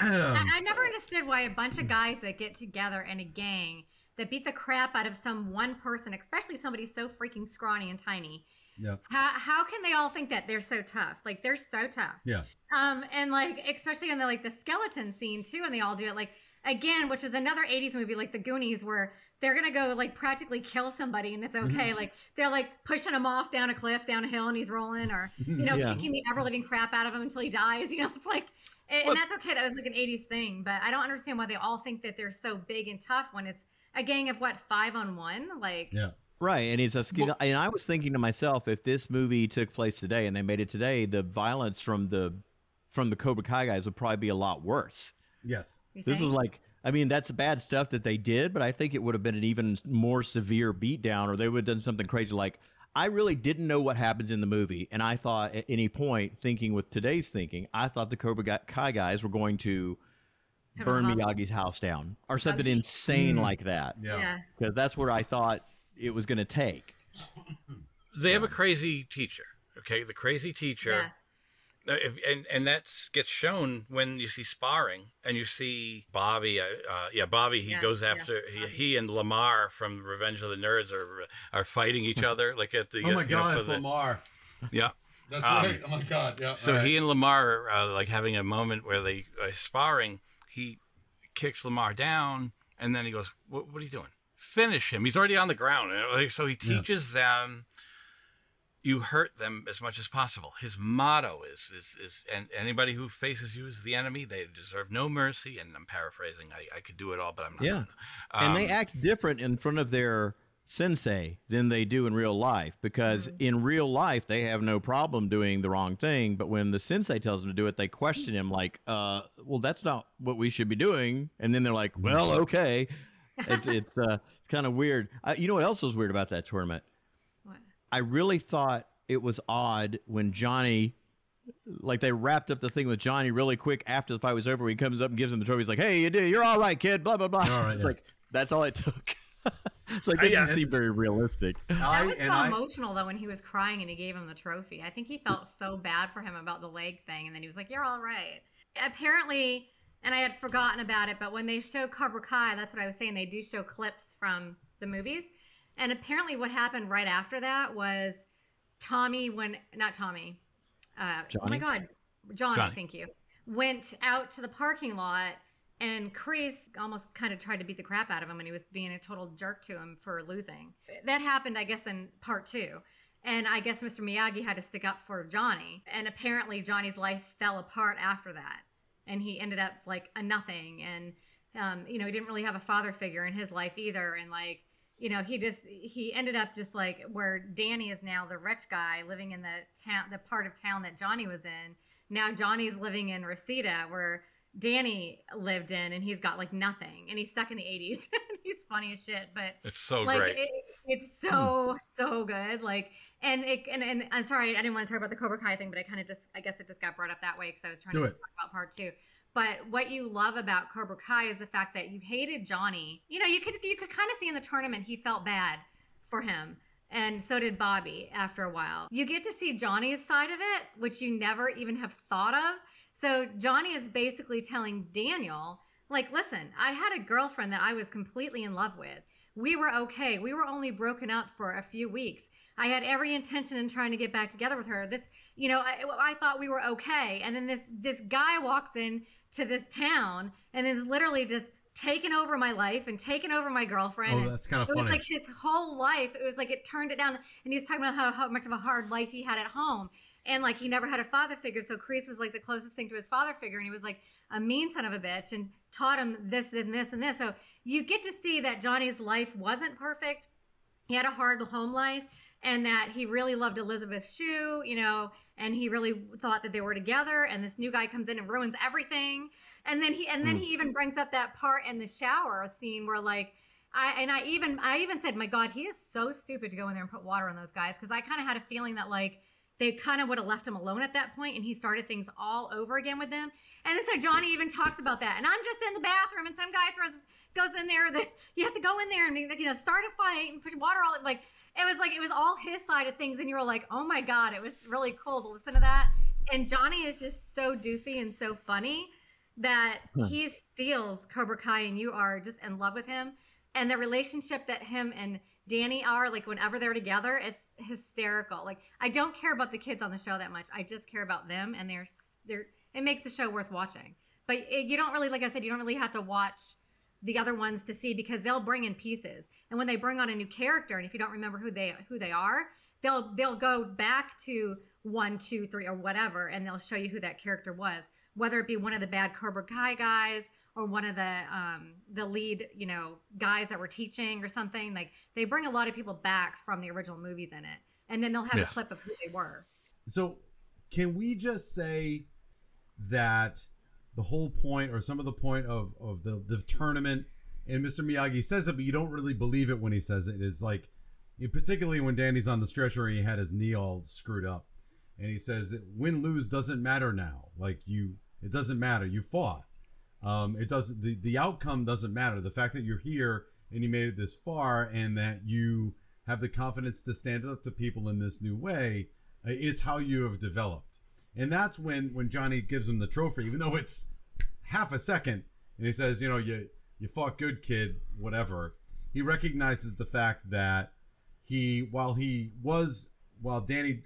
I never understood why a bunch of guys that get together in a gang that beat the crap out of some one person, especially somebody so freaking scrawny and tiny. yeah, How, how can they all think that they're so tough? Like they're so tough. yeah. Um, and like especially in the like the skeleton scene too, and they all do it like again, which is another '80s movie like The Goonies, where they're gonna go like practically kill somebody, and it's okay. Mm-hmm. Like they're like pushing him off down a cliff, down a hill, and he's rolling, or mm-hmm. you know, Yeah. kicking the ever living crap out of him until he dies. *laughs* You know, it's like. And, Well- and that's okay. That was like an '80s thing, but I don't understand why they all think that they're so big and tough when it's a gang of what five on one. Like, Yeah. Right, and it's a skill. and I was thinking to myself, if this movie took place today and they made it today, the violence from the from the Cobra Kai guys would probably be a lot worse. Yes. you This think? is like, I mean, that's bad stuff that they did, but I think it would have been an even more severe beatdown, or they would have done something crazy like. I really didn't know what happens in the movie, and I thought at any point, thinking with today's thinking, I thought the Cobra Ga- Kai guys were going to Have burn. Miyagi's house down or something shit. insane mm. like that, Yeah. yeah. because that's where I thought it was going to take. they have a crazy teacher. Okay, the crazy teacher. Yes. Uh, if, and and that gets shown when you see sparring and you see Bobby. Uh, uh, yeah, Bobby. He Yeah, goes yeah, after he, he and Lamar from Revenge of the Nerds are are fighting each *laughs* other like at the. Oh uh, my you know, God, for it's the- Lamar. Yeah. *laughs* That's Um, right. Oh my God. Yeah. So all right. he and Lamar are uh, like having a moment where they are sparring. He kicks Lamar down, and then he goes, "What, what are you doing? Finish him! He's already on the ground." And, like, so he Yeah. teaches them. You hurt them as much as possible. His motto is is is, and anybody who faces you is the enemy. They deserve no mercy. And I'm paraphrasing. I, I could do it all, but I'm not. Yeah. gonna. and they Um, act different in front of their sensei than they do in real life because in real life they have no problem doing the wrong thing but when the sensei tells them to do it they question him like uh well that's not what we should be doing and then they're like well okay it's it's uh it's kind of weird uh, you know what else was weird about that tournament? I really thought it was odd when Johnny, like they wrapped up the thing with Johnny really quick after the fight was over. He comes up and gives him the trophy. He's like, "Hey, you did. You're all right, kid." Blah blah blah. All right, it's yeah. like that's all it took. *laughs* it's like uh, they Yeah. didn't seem very realistic. That I was so I emotional though when he was crying and he gave him the trophy. I think he felt so bad for him about the leg thing, and then he was like, "You're all right." Apparently, and I had forgotten about it, but when they show Cobra Kai, that's what I was saying. They do show clips from the movies, and apparently, what happened right after that was Tommy, when not Tommy, uh, oh my God, Johnny, Johnny. thank you, went out to the parking lot. And Chris almost kind of tried to beat the crap out of him, and he was being a total jerk to him for losing. That happened, I guess, in part two. And I guess Mr. Miyagi had to stick up for Johnny. And apparently, Johnny's life fell apart after that. And he ended up like a nothing. And, um, you know, he didn't really have a father figure in his life either. And, like, you know, he just, he ended up just like where Danny is now the rich guy living in the town, the part of town that Johnny was in. Now Johnny's living in Reseda where Danny lived in and he's got like nothing. And he's stuck in the 80s. *laughs* he's funny as shit. But, It's so like great. It, it's so hmm. so good. Like and it and, and I'm sorry I didn't want to talk about the Cobra Kai thing, but I kind of just I guess it just got brought up that way because I was trying Do to it. talk about part two. But what you love about Cobra Kai is the fact that you hated Johnny. You know, you could you could kind of see in the tournament he felt bad for him. And so did Bobby after a while. You get to see Johnny's side of it, which you never even have thought of. So Johnny is basically telling Daniel, like, listen, I had a girlfriend that I was completely in love with. We were okay. We were only broken up for a few weeks. I had every intention in trying to get back together with her. This, you know, I, I thought we were okay. And then this this guy walks in to this town and is literally just taken over my life and taken over my girlfriend. Oh, that's kind of it was like his whole life. It was like it turned it down, and he was talking about how, how much of a hard life he had at home, and like he never had a father figure. So Kreese was like the closest thing to his father figure, and he was like a mean son of a bitch, and taught him this and this and this. So you get to see that Johnny's life wasn't perfect. He had a hard home life, and that he really loved Elizabeth Shue, you know, and he really thought that they were together. And this new guy comes in and ruins everything. And then he and then hmm. he even brings up that part in the shower scene where like I and I even I even said, my God, he is so stupid to go in there and put water on those guys because I kind of had a feeling that like they kind of would have left him alone at that point and he started things all over again with them. And then so Johnny even talks about that. And I'm just in the bathroom and some guy throws goes in there that you have to go in there and you know start a fight and push water all like it was like it was all his side of things and you were like, "Oh my god, it was really cool to listen to that." And Johnny is just so doofy and so funny that hmm. he steals Cobra Kai and you are just in love with him. And the relationship that him and Danny are, like whenever they're together, it's hysterical. Like I don't care about the kids on the show that much. I just care about them and they're they're it makes the show worth watching. But it, you don't really like I said, you don't really have to watch the other ones to see because they'll bring in pieces. And when they bring on a new character, and if you don't remember who they who they are, they'll they'll go back to one, two, three, or whatever, and they'll show you who that character was, whether it be one of the bad Cobra Kai guys or one of the um, the lead you know guys that were teaching or something. Like they bring a lot of people back from the original movies in it, and then they'll have Yes. a clip of who they were. So, can we just say that the whole point, or some of the point of of the the tournament, and Mr. Miyagi says it, but you don't really believe it when he says it, is like, particularly when Danny's on the stretcher and he had his knee all screwed up, and he says, "Win lose doesn't matter now. Like you, it doesn't matter. You fought. Um, it doesn't. The the outcome doesn't matter. The fact that you're here and you made it this far, and that you have the confidence to stand up to people in this new way." uh, is how you have developed. And that's when when Johnny gives him the trophy, even though it's half a second, and he says, you know, you you fought good, kid, whatever. He recognizes the fact that he, while he was, while Danny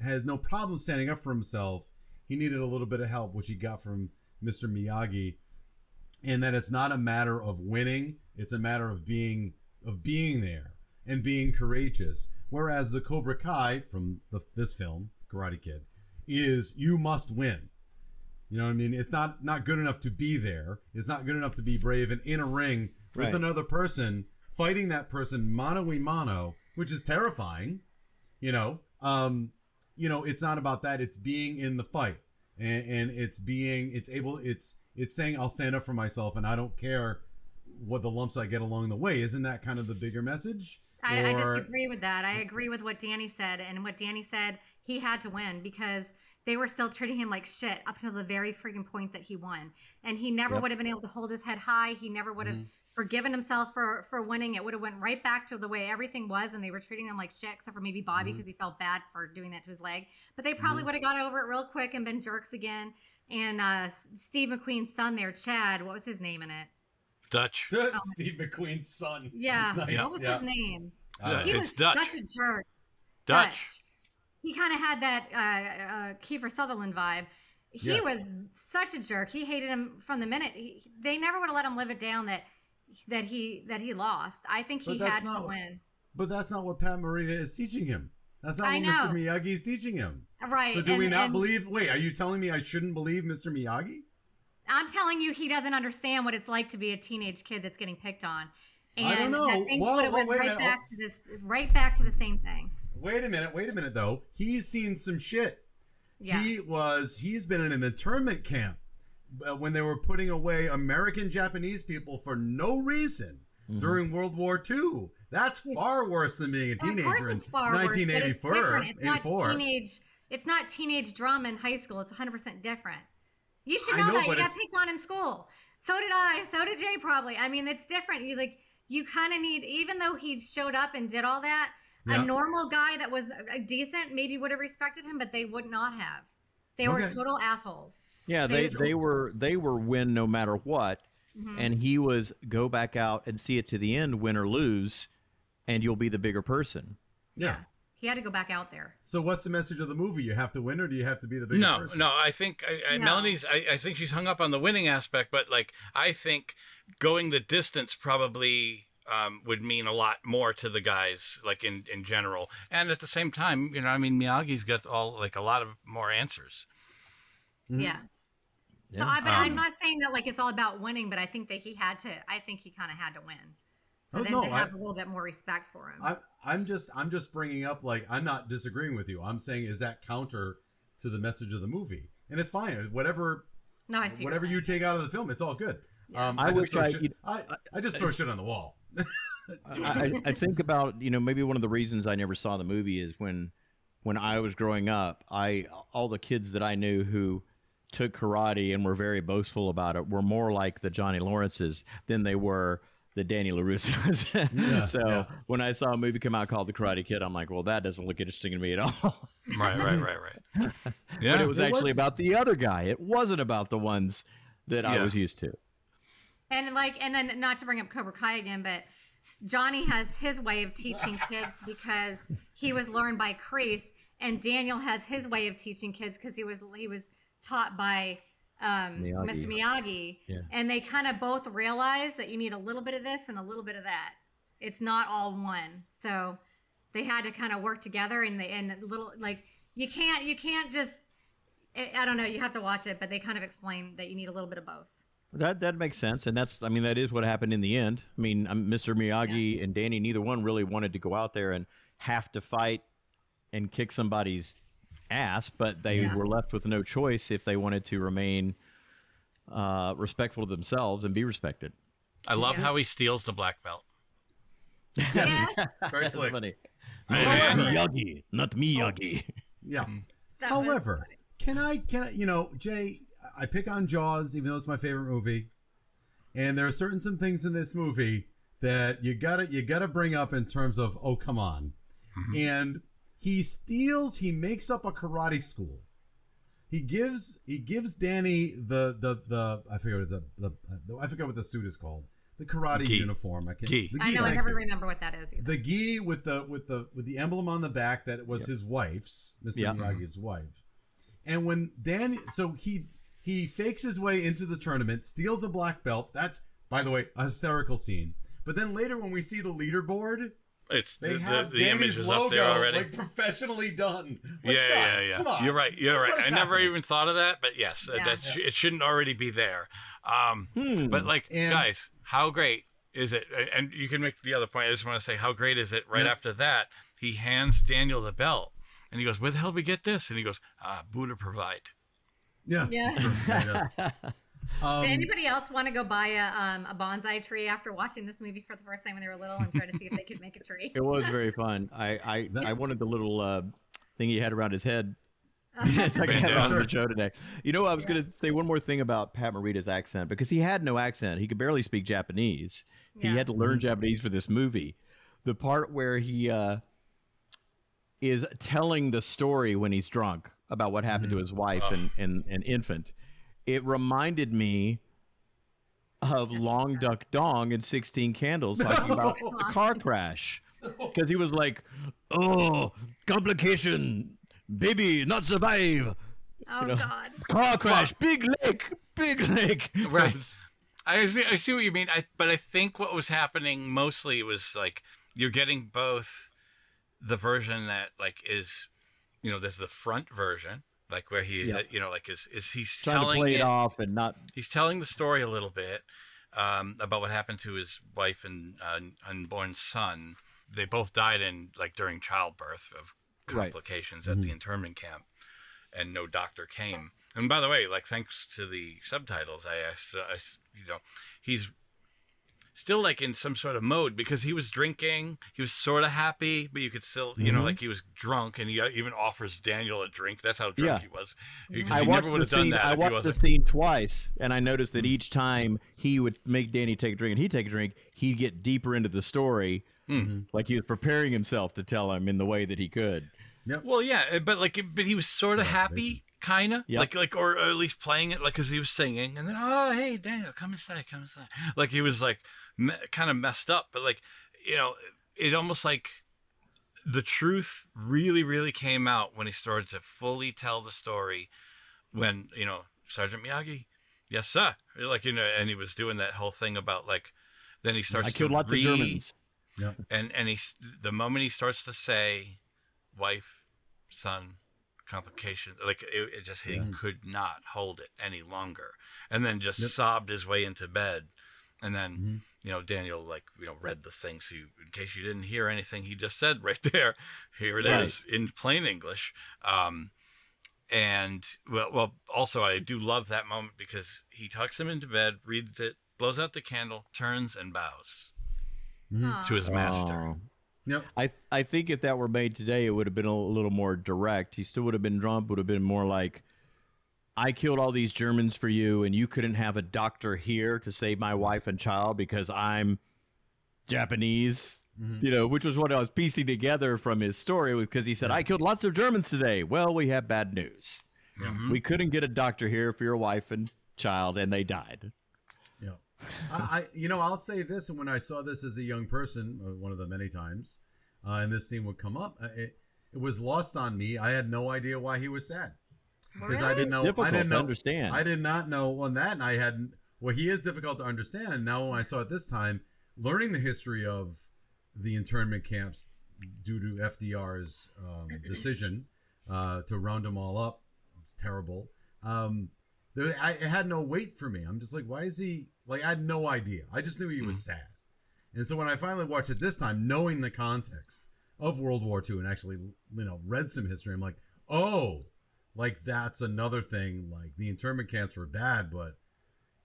had no problem standing up for himself, he needed a little bit of help, which he got from Mr. Miyagi, and that it's not a matter of winning; it's a matter of being of being there and being courageous. Whereas the Cobra Kai from the, this film, Karate Kid, is you must win. You know what I mean? It's not not good enough to be there. It's not good enough to be brave and in a ring with Right. another person fighting that person mano a mano, which is terrifying. You know, um, you know, it's not about that. It's being in the fight, and, and it's being, it's able, it's it's saying I'll stand up for myself, and I don't care what the lumps I get along the way. Isn't that kind of the bigger message? I, I disagree with that. I agree with what Danny said, and what Danny said, he had to win because they were still treating him like shit up until the very freaking point that he won, and he never Yep. would have been able to hold his head high. He never would have Mhm. forgiven himself for for winning. It would have went right back to the way everything was, and they were treating him like shit, except for maybe Bobby because he felt bad for doing that to his leg. But they probably Mhm. would have got over it real quick and been jerks again. And uh, Steve McQueen's son there, Chad, what was his name in it? Dutch. *laughs* *laughs* Steve McQueen's son. Yeah, *laughs* Nice, what was yeah. his name? Uh, he it's was Dutch. such a jerk. Dutch. He kind of had that uh, uh, Kiefer Sutherland vibe. He Yes. was such a jerk. He hated him from the minute. He, they never would have let him live it down that that he that he lost. I think he had to win. But that's not what Pat Morita is teaching him. That's not I what know. Mr. Miyagi is teaching him. Right. So do and- we not believe? Wait, are you telling me I shouldn't believe Mr. Miyagi? I'm telling you, he doesn't understand what it's like to be a teenage kid that's getting picked on. And I don't know. That Well, well, wait a right minute. back to this, right back to the same thing. Wait a minute. Wait a minute, though. He's seen some shit. Yeah. He was. He's been in an internment camp uh, when they were putting away American Japanese people for no reason Mhm. during World War II. That's far worse than being a teenager in it's far worse, but it's 1984. It's not teenage. It's not teenage drama in high school. It's 100 percent different. You should know, know, that. You got picked on in school. So did I. So did Jay. Probably. I mean, it's different. You like. You kind of need, even though he showed up and did all that. Yeah. A normal guy that was uh, decent maybe would have respected him, but they would not have. They were total assholes. Yeah, they They- they were they were win no matter what, Mhm. and he was go back out and see it to the end, win or lose, and you'll be the bigger person. Yeah. He had to go back out there. So what's the message of the movie? You have to win, or do you have to be the bigger No, person? no. I think I, I, No. Melanie's. I, I think she's hung up on the winning aspect, but like I think going the distance probably um, would mean a lot more to the guys, like in in general. And at the same time, you know, I mean, Miyagi's got all like a lot of more answers. Mhm. Yeah. So I, but I'm Um, not saying that like it's all about winning, but I think that he had to. I think he kind of had to win. For Oh, them no, to I- have a little bit more respect for him. I, I'm just I'm just bringing up like I'm not disagreeing with you. I'm saying is that counter to the message of the movie, and it's fine. Whatever no, I see. whatever you're take out of the film, it's all good. Yeah. Um, I I, just throw I- shit, you'd- I, I just throw shit on the wall. *laughs* See what I, I think about you know maybe one of the reasons I never saw the movie is when when I was growing up, I all the kids that I knew who took karate and were very boastful about it were more like the Johnny Lawrences than they were the Danny LaRussos. Yeah, *laughs* so yeah. when I saw a movie come out called The Karate Kid, I'm like, well, that doesn't look interesting to me at all. Right, right, right, right. *laughs* Yeah, but it was It actually was- about the other guy. It wasn't about the ones that I was used to. And like, and then not to bring up Cobra Kai again, but Johnny has his way of teaching *laughs* kids because he was learned by Kreese, and Daniel has his way of teaching kids because he was he was taught by um, Miyagi. Mr. Miyagi. Yeah. And they kind of both realize that you need a little bit of this and a little bit of that. It's not all one. So they had to kind of work together, and they and little like you can't you can't just I don't know. You have to watch it, but they kind of explain that you need a little bit of both. That that makes sense, and that's I mean that is what happened in the end. I mean, um, Mr. Miyagi and Danny, neither one really wanted to go out there and have to fight and kick somebody's ass, but they Yeah. were left with no choice if they wanted to remain uh, respectful to themselves and be respected. I love Yeah. how he steals the black belt. yes, *laughs* very That's slick. funny. I- However- Miyagi, not Miyagi. Yeah. That However, can I can I you know Jay? I pick on Jaws even though it's my favorite movie, and there are certain some things in this movie that you gotta you gotta bring up in terms of oh come on, mm-hmm. and he steals he makes up a karate school. He gives he gives Danny the the the I forget what the, the, the I forget what the suit is called the karate Gi. uniform I can't Gi. the I know. I never you remember what that is. Either. the gi with the with the with the emblem on the back that was his wife's mr Yeah. miyagi's wife and when Danny, so he he fakes his way into the tournament steals a black belt that's by the way a hysterical scene but then later when we see the leaderboard It's they the, have the, the danny's logo up there already. like professionally done Like, yeah, yeah, guys, yeah. come on. You're right. You're What- right. I is never even thought of that, but yes, Yeah. that sh- it shouldn't already be there. Um, Hmm. but like, And- guys, how great is it? And you can make the other point. I just want to say how great is it? Right Yeah. after that, he hands Daniel the belt, and he goes, "Where the hell did we get this?" And he goes, "Ah, Buddha provide." Yeah. Yeah. Sure. Yeah, he does. Um, Did anybody else want to go buy a um, a bonsai tree after watching this movie for the first time when they were little and try to see if they could make a tree? It was very fun. I I, That- I wanted the little uh, thing he had around his head. *laughs* so I could have it on the show today. You know, I was going to say one more thing about Pat Morita's accent because he had no accent. He could barely speak Japanese. He had to learn Japanese for this movie. The part where he uh, is telling the story when he's drunk about what happened to mm-hmm. his wife and, and, and infant, it reminded me of Long Duck Dong and 16 Candles talking about *laughs* the car crash. Because he was like, oh, complication, baby, not survive, Oh know. God. car crash, big lake, big lake. *laughs* Right. I see, I see what you mean. I but I think what was happening mostly was like you're getting both the version that like is you know there's the front version like where he you know like is is he's Trying to telling play it it- off and not he's telling the story a little bit um, about what happened to his wife and uh, unborn son. They both died in like during childbirth of Right. complications at the internment camp, and no doctor came. And by the way, like thanks to the subtitles, I, I I you know he's still like in some sort of mode because he was drinking. He was sort of happy, but you could still, you know, Mhm. like he was drunk, and he uh, even offers Daniel a drink. That's how drunk Yeah. he was. Because I he watched never would the have done scene. that I watched the scene twice, and I noticed that each time he would make Danny take a drink and he'd take a drink, he'd get deeper into the story, Hmm. like he was preparing himself to tell him in the way that he could. Well, yeah, uh, but like, but he was sort of happy, kind of, Yep. like, like, or, or at least playing it, like, because he was singing, and then, oh, hey, Daniel, come inside, come inside. Like he was like, me- kind of messed up, but like, you know, it almost like the truth really, really came out when he started to fully tell the story. When you know Sergeant Miyagi, yes sir, like you know, and he was doing that whole thing about like, then he starts. I killed to lots read, of Germans. Yeah. and and he the moment he starts to say wife son complications like it, it just he could not hold it any longer and then just Yep. sobbed his way into bed and then Mm-hmm. You know daniel like you know read the thing so you, in case you didn't hear anything he just said *laughs* right there here it is Right. in plain english um and well, well also i do love that moment because he tucks him into bed reads it blows out the candle turns and bows Aw. to his master Oh. Yep. I I think if that were made today, it would have been a little more direct. He still would have been drunk, would have been more like, "I killed all these Germans for you, and you couldn't have a doctor here to save my wife and child because I'm Japanese." You know, which was what I was piecing together from his story because he said, "I killed lots of Germans today." Well, we have bad news. Mhm. We couldn't get a doctor here for your wife and child, and they died. Yeah. I, I, you know, I'll say this, and when I saw this as a young person, uh, one of the many times, uh, and this scene would come up, uh, it, it was lost on me. I had no idea why he was sad because I didn't know. Difficult I didn't know. understand. I did not know on that, and I hadn't. Well, he is difficult to understand. And now, when I saw it this time, learning the history of the internment camps due to FDR's um, *clears throat* decision uh, to round them all up, it's terrible. Um, there, I, it had no weight for me. I'm just like, why is he like? I had no idea. I just knew he was sad. And so when I finally watched it this time, knowing the context of World War II and actually, you know, read some history, I'm like, oh, like that's another thing. Like the internment camps were bad, but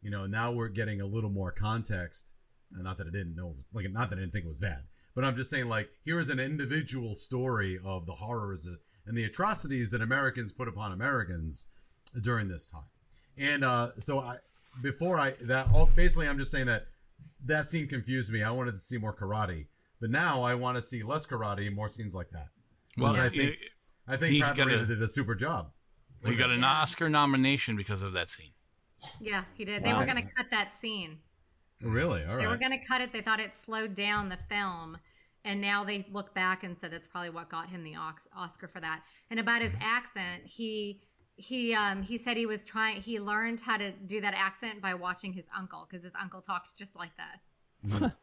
you know, now we're getting a little more context. And not that I didn't know, like, not that I didn't think it was bad, but I'm just saying, like, here is an individual story of the horrors and the atrocities that Americans put upon Americans during this time. And uh, so I, before I that all basically, I'm just saying that that scene confused me. I wanted to see more karate, but now I want to see less karate and more scenes like that. well I you- think I think He Pat got a- Morita did a super job. He got an oscar nomination because of that scene Yeah, he did. They Wow. were going to cut that scene. Really? All They were right. going to cut it. They thought it slowed down the film. And now they look back and said that's probably what got him the Ox- Oscar for that. And about his accent, he he um he said he was trying he learned how to do that accent by watching his uncle because his uncle talks just like that.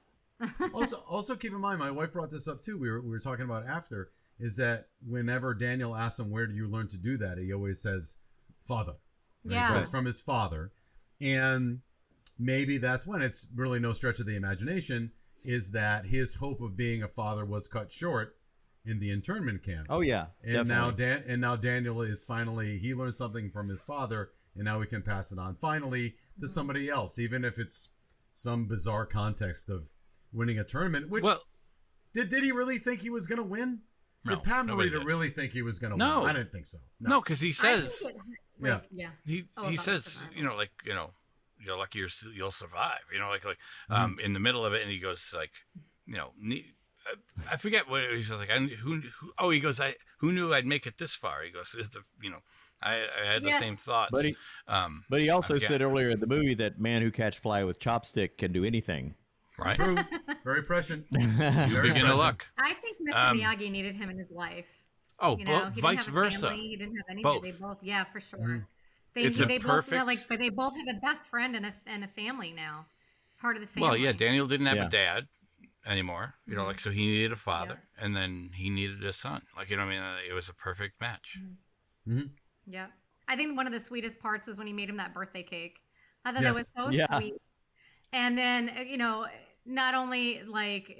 *laughs* also, also keep in mind, my wife brought this up too. We were we were talking about after is that whenever Daniel asks him where did you learn to do that, he always says father. Right? Yeah. He says from his father, and maybe that's when it's really no stretch of the imagination is that his hope of being a father was cut short in the internment camp. Oh yeah, and now. Dan and now Daniel is finally he learned something from his father, and now we can pass it on finally to somebody else, even if it's some bizarre context of winning a tournament. Which Well, did did he really think he was going to win? No, did Pat nobody Morita did. really think he was going to No. win? I didn't think so. no, because he says it- Yeah. like, yeah. he Oh, he says you know like you know you're lucky you're, you'll survive you know like like Mm-hmm. um in the middle of it and he goes like you know ne- I- I forget what he says like I who, who oh he goes I who knew I'd make it this far he goes *laughs* the, you know I, I had the Yes. same thoughts But he- um But he also forget. said earlier in the movie that man who catch fly with chopstick can do anything. Right True, very prescient. *laughs* you Very begin to prescient. luck I think Mr. Um, Miyagi needed him in his life. oh You know, bo- he vice didn't have a versa family, he didn't have anything. Both. They both, yeah, for sure. Mm-hmm. They, It's a they both perfect- have, like, but they both have a best friend and a and a family now. It's part of the family. well yeah Daniel didn't have Yeah. a dad anymore you know Mhm. like so he needed a father and then he needed a son like you know what I mean Uh, it was a perfect match Yeah, I think one of the sweetest parts was when he made him that birthday cake. I thought Yes. that was so Yeah. sweet. And then, uh, you know, not only like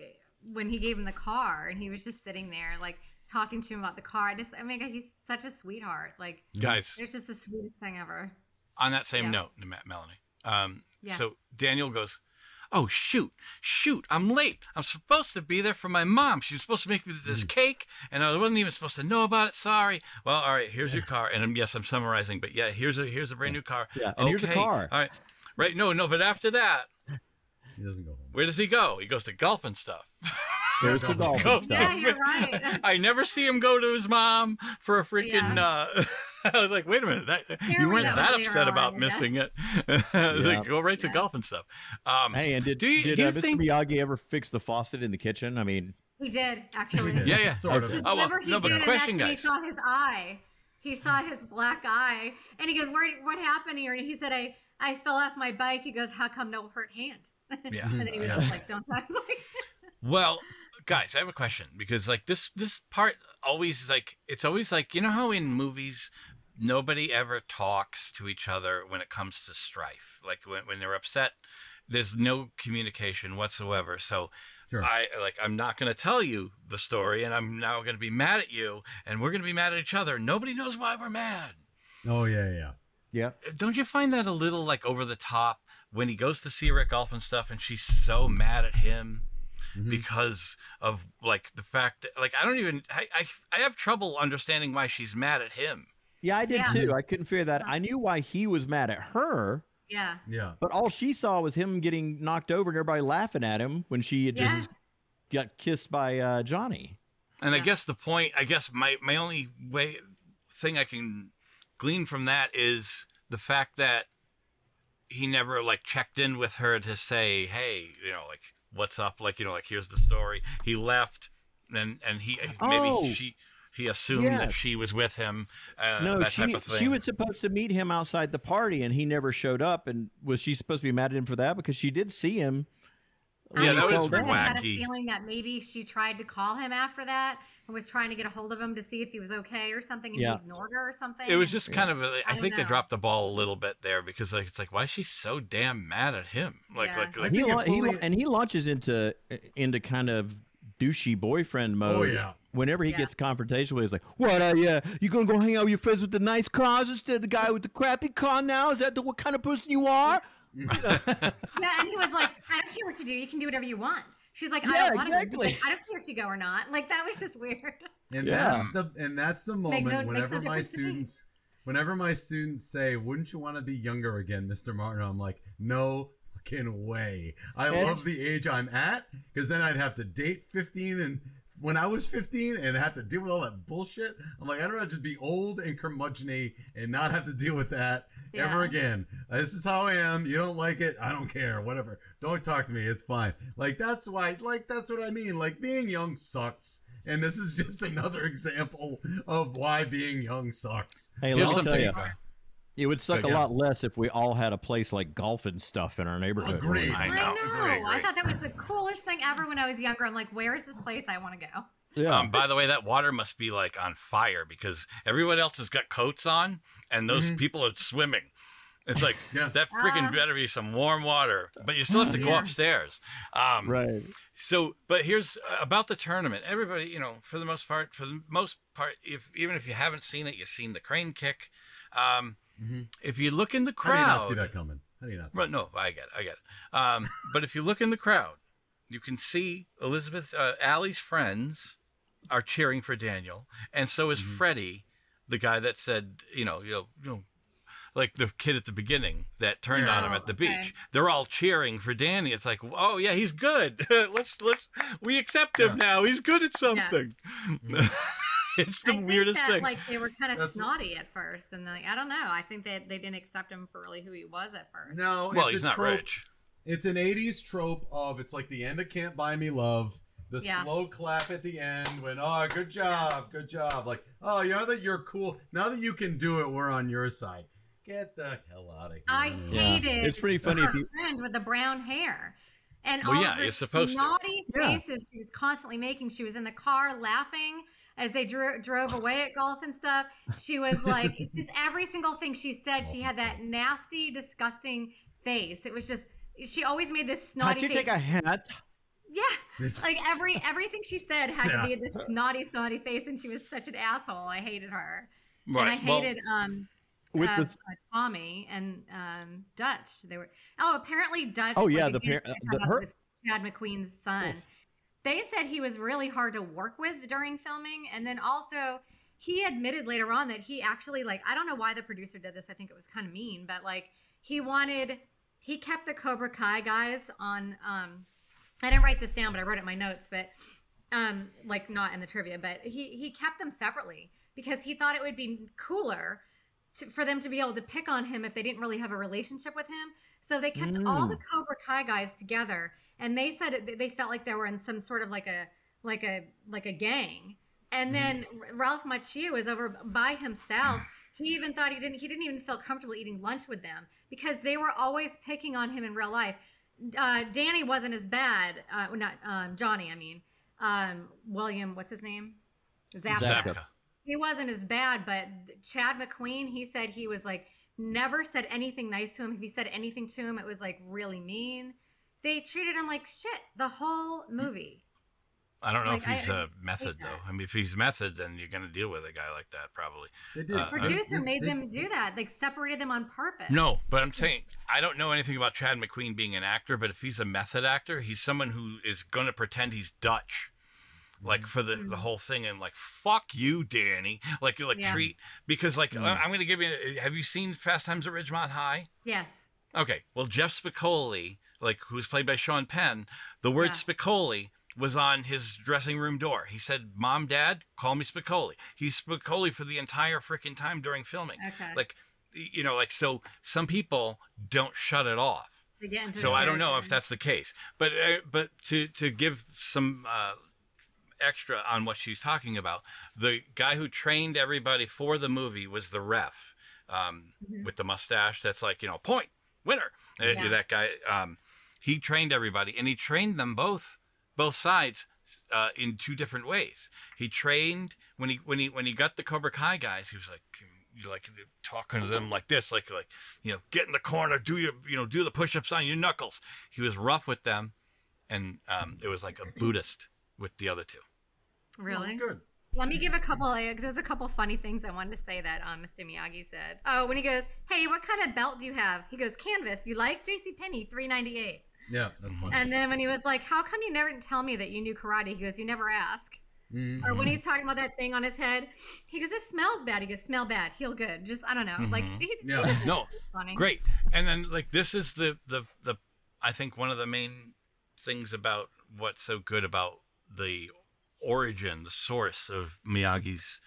when he gave him the car and he was just sitting there, like talking to him about the car. I just, I mean, he's such a sweetheart. Like, guys it's just the sweetest thing ever. on that same Yeah. note, Me- Melanie. Um, Yeah. So Daniel goes, "Oh shoot, shoot! I'm late. I'm supposed to be there for my mom. She was supposed to make me this Mm. cake, and I wasn't even supposed to know about it. Sorry. Well, all right. Here's your car, and um, yes, I'm summarizing, but yeah, here's a here's a brand new car. Yeah, and here's a car. All right. Right. No, no. But after that, He doesn't go home. where does he go? He goes to golf and stuff. *laughs* There's the Golf. dolphin Golf. stuff. Yeah, you're right. *laughs* I never see him go to his mom for a freaking. Uh, *laughs* I was like, wait a minute, that, you weren't that upset about on, yeah. missing it. I was like, go right to Yeah. golf and stuff. Um, Hey, and did Do you- did do you uh, Mr. think- Miyagi ever fix the faucet in the kitchen? I mean, He did, actually. Yeah, yeah. Sort of. Oh, well, Remember he no, but did, question, and that's when guys. he saw his eye. He saw his black eye, and he goes, "Where? What happened here?" And he said, "I, I fell off my bike." He goes, "How come no hurt hand?" *laughs* Yeah. and then he was Yeah. like, "Don't talk like." Well, guys, I have a question because like this this part always like it's always like you know how in movies nobody ever talks to each other when it comes to strife. Like when when they're upset, there's no communication whatsoever. So Sure. I like I'm not going to tell you the story and I'm now going to be mad at you and we're going to be mad at each other. Nobody knows why we're mad. Oh yeah, yeah. yeah. Don't you find that a little like over the top when he goes to see her at golf and stuff and she's so mad at him Mhm. because of like the fact that like I don't even I, I I have trouble understanding why she's mad at him. Yeah, I did Yeah. too. I couldn't figure that. I knew why he was mad at her, Yeah. Yeah. but all she saw was him getting knocked over and everybody laughing at him when she had Yes. just got kissed by uh, Johnny. And I guess the point I guess my my only way thing I can glean from that is the fact that he never like checked in with her to say, "Hey, you know, like what's up? Like, you know, like here's the story." He left and and he maybe Oh. she he assumed that she was with him uh, no, that she type of thing. she was supposed to meet him outside the party, and he never showed up. And was she supposed to be mad at him for that because she did see him? Yeah, I that always was kind of had a feeling that maybe she tried to call him after that and was trying to get a hold of him to see if he was okay or something, and Yeah. he ignored her or something. It was just kind of. A, I I don't think they dropped the ball a little bit there because like it's like why is she so damn mad at him? Like Yeah. like, like he, la- he la- fully- and he launches into into kind of douchey boyfriend mode. Oh, yeah. Whenever he Yeah. gets confrontational, he's like, "What? Uh, yeah, you gonna go hang out with your friends with the nice cars instead of the guy with the crappy car? Now is that the what kind of person you are?" Yeah, and he was like, I don't care what you do. You can do whatever you want. She's like, I Yeah, don't want to. I don't care if you go or not. Like that was just weird. And Yeah. that's the and that's the moment no- makes no whenever my difference to me. students whenever my students say, "Wouldn't you want to be younger again, Mr. Martin?" I'm like, "No fucking way. I And- love the age I'm at because then I'd have to date 15 and when I was 15 and have to deal with all that bullshit. I'm like, I'd rather just be old and curmudgeony and not have to deal with that ever again. This is how I am. You don't like it. I don't care. Whatever. Don't talk to me. It's fine. Like that's why. Like that's what I mean. Like being young sucks. And this is *laughs* just another example of why being young sucks. Hey, let me tell you, it would suck Go, a lot less if we all had a place like golf and stuff in our neighborhood. Agreed. I I know. know. Agree, I thought that was the coolest thing ever when I was younger. I'm like, where is this place I want to go? Yeah. Um, by the way, that water must be like on fire because everyone else has got coats on, and those Mm-hmm. people are swimming. It's like *laughs* Yeah. that freaking Ah. better be some warm water, but you still have to go Yeah. upstairs. Um, Right. So, but here's uh, about the tournament. Everybody, you know, for the most part, for the most part, if even if you haven't seen it, you've seen the crane kick. Um, Mhm. If you look in the How do you crowd, not see that coming? How do you not see Right, no, I get it. I get it. Um, but if you look in the crowd, you can see Elizabeth, uh, Allie's friends are cheering for Daniel, and so is Mhm. Freddie, the guy that said, you know, you know, you know, like the kid at the beginning that turned on him at the okay. beach. They're all cheering for Danny. It's like, oh yeah, he's good. *laughs* let's let's we accept him Yeah. now. He's good at something. *laughs* it's the I think weirdest that, thing. Like they were kind of That's- snotty at first, and like I don't know. I think that they didn't accept him for really who he was at first. No, well, it's he's a not trope. rich. It's an '80s trope of it's like the end of Can't Buy Me Love, the Yeah. slow clap at the end when oh good job, good job, like oh you know that you're cool now that you can do it, we're on your side. Get the hell out of here. I Yeah. hated. It's pretty funny her if you- friend with the brown hair. And Well, all yeah, it's her you're supposed to. snotty Yeah. faces she was constantly making. She was in the car laughing as they dro- drove *laughs* away at golf and stuff. She was like, just every single thing she said, Golf she had that stuff. nasty, disgusting face. It was just, she always made this Can't snotty you face. take a hat? Yeah, like every everything she said had Yeah. to be this snotty, snotty face, and she was such an asshole. I hated her, Right. and I well, hated um With uh, the, uh, Tommy and um, Dutch. They were oh apparently Dutch. Oh, yeah, like, the again, par- talking the- her- Chad McQueen's son. They said he was really hard to work with during filming, and then also he admitted later on that he actually like I don't know why the producer did this. I think it was kind of mean, but like he wanted he kept the Cobra Kai guys on. um I didn't write this down, but I wrote it in my notes. But um, like not in the trivia, but he he kept them separately because he thought it would be cooler to, for them to be able to pick on him if they didn't really have a relationship with him. So they kept all the Cobra Kai guys together, and they said it, they felt like they were in some sort of like a like a like a gang. And then Ralph Macchio was over by himself. *sighs* He even thought he didn't he didn't even feel comfortable eating lunch with them because they were always picking on him in real life. Uh, Danny wasn't as bad. Uh, not um, Johnny. I mean, um, William. What's his name? Zabka. Zabka. Zabka. He wasn't as bad, but Chad McQueen. He said he was like never said anything nice to him. If he said anything to him, it was like really mean. They treated him like shit the whole movie. I don't know Like, if he's I a method though. I mean, if he's method, then you're going to deal with a guy like that probably. They did. Uh, The I- producer they- made they- them do that. Like separated them on purpose. No, but I'm saying I don't know anything about Chad McQueen being an actor, but if he's a method actor, he's someone who is going to pretend he's Dutch. Like mm-hmm. for the, the mm-hmm. whole thing and like fuck you, Danny. Like like Yeah. treat because like I- I'm going to give you. Have you seen Fast Times at Ridgemont High? Yes. Okay, well Jeff Spicoli, like who's played by Sean Penn, the word Yeah. Spicoli was on his dressing room door. He said, "Mom, Dad, call me Spicoli." He's Spicoli for the entire freaking time during filming. Okay. Like, you know, like so. Some people don't shut it off. Into So I don't know if that's the case. But uh, but to to give some uh, extra on what she's talking about, the guy who trained everybody for the movie was the ref um, with the mustache. That's like you know point winner. Uh, that guy. Um, he trained everybody, and he trained them both both sides uh, in two different ways. He trained when he when he when he got the Cobra Kai guys. He was like. You like talking to them like this, like like you know, get in the corner, do your you know, do the push-ups on your knuckles. He was rough with them, and um, it was like a Buddhist with the other two. Really? Good. Let me give a couple. Like, there's a couple funny things I wanted to say that um, Mr. Miyagi said. Oh, when he goes, "Hey, what kind of belt do you have?" He goes, "Canvas. You like J.C. Penney, three ninety eight. Yeah, that's funny. And then when he was like, "How come you never didn't tell me that you knew karate?" He goes, "You never ask." Mhm. Or when he's talking about that thing on his head, he goes, "It smells bad." He goes, "Smell bad, heal good." Just I don't know, like Mhm. he- Yeah. *laughs* No, funny. great. And then like this is the the the I think one of the main things about what's so good about the origin, the source of Miyagi's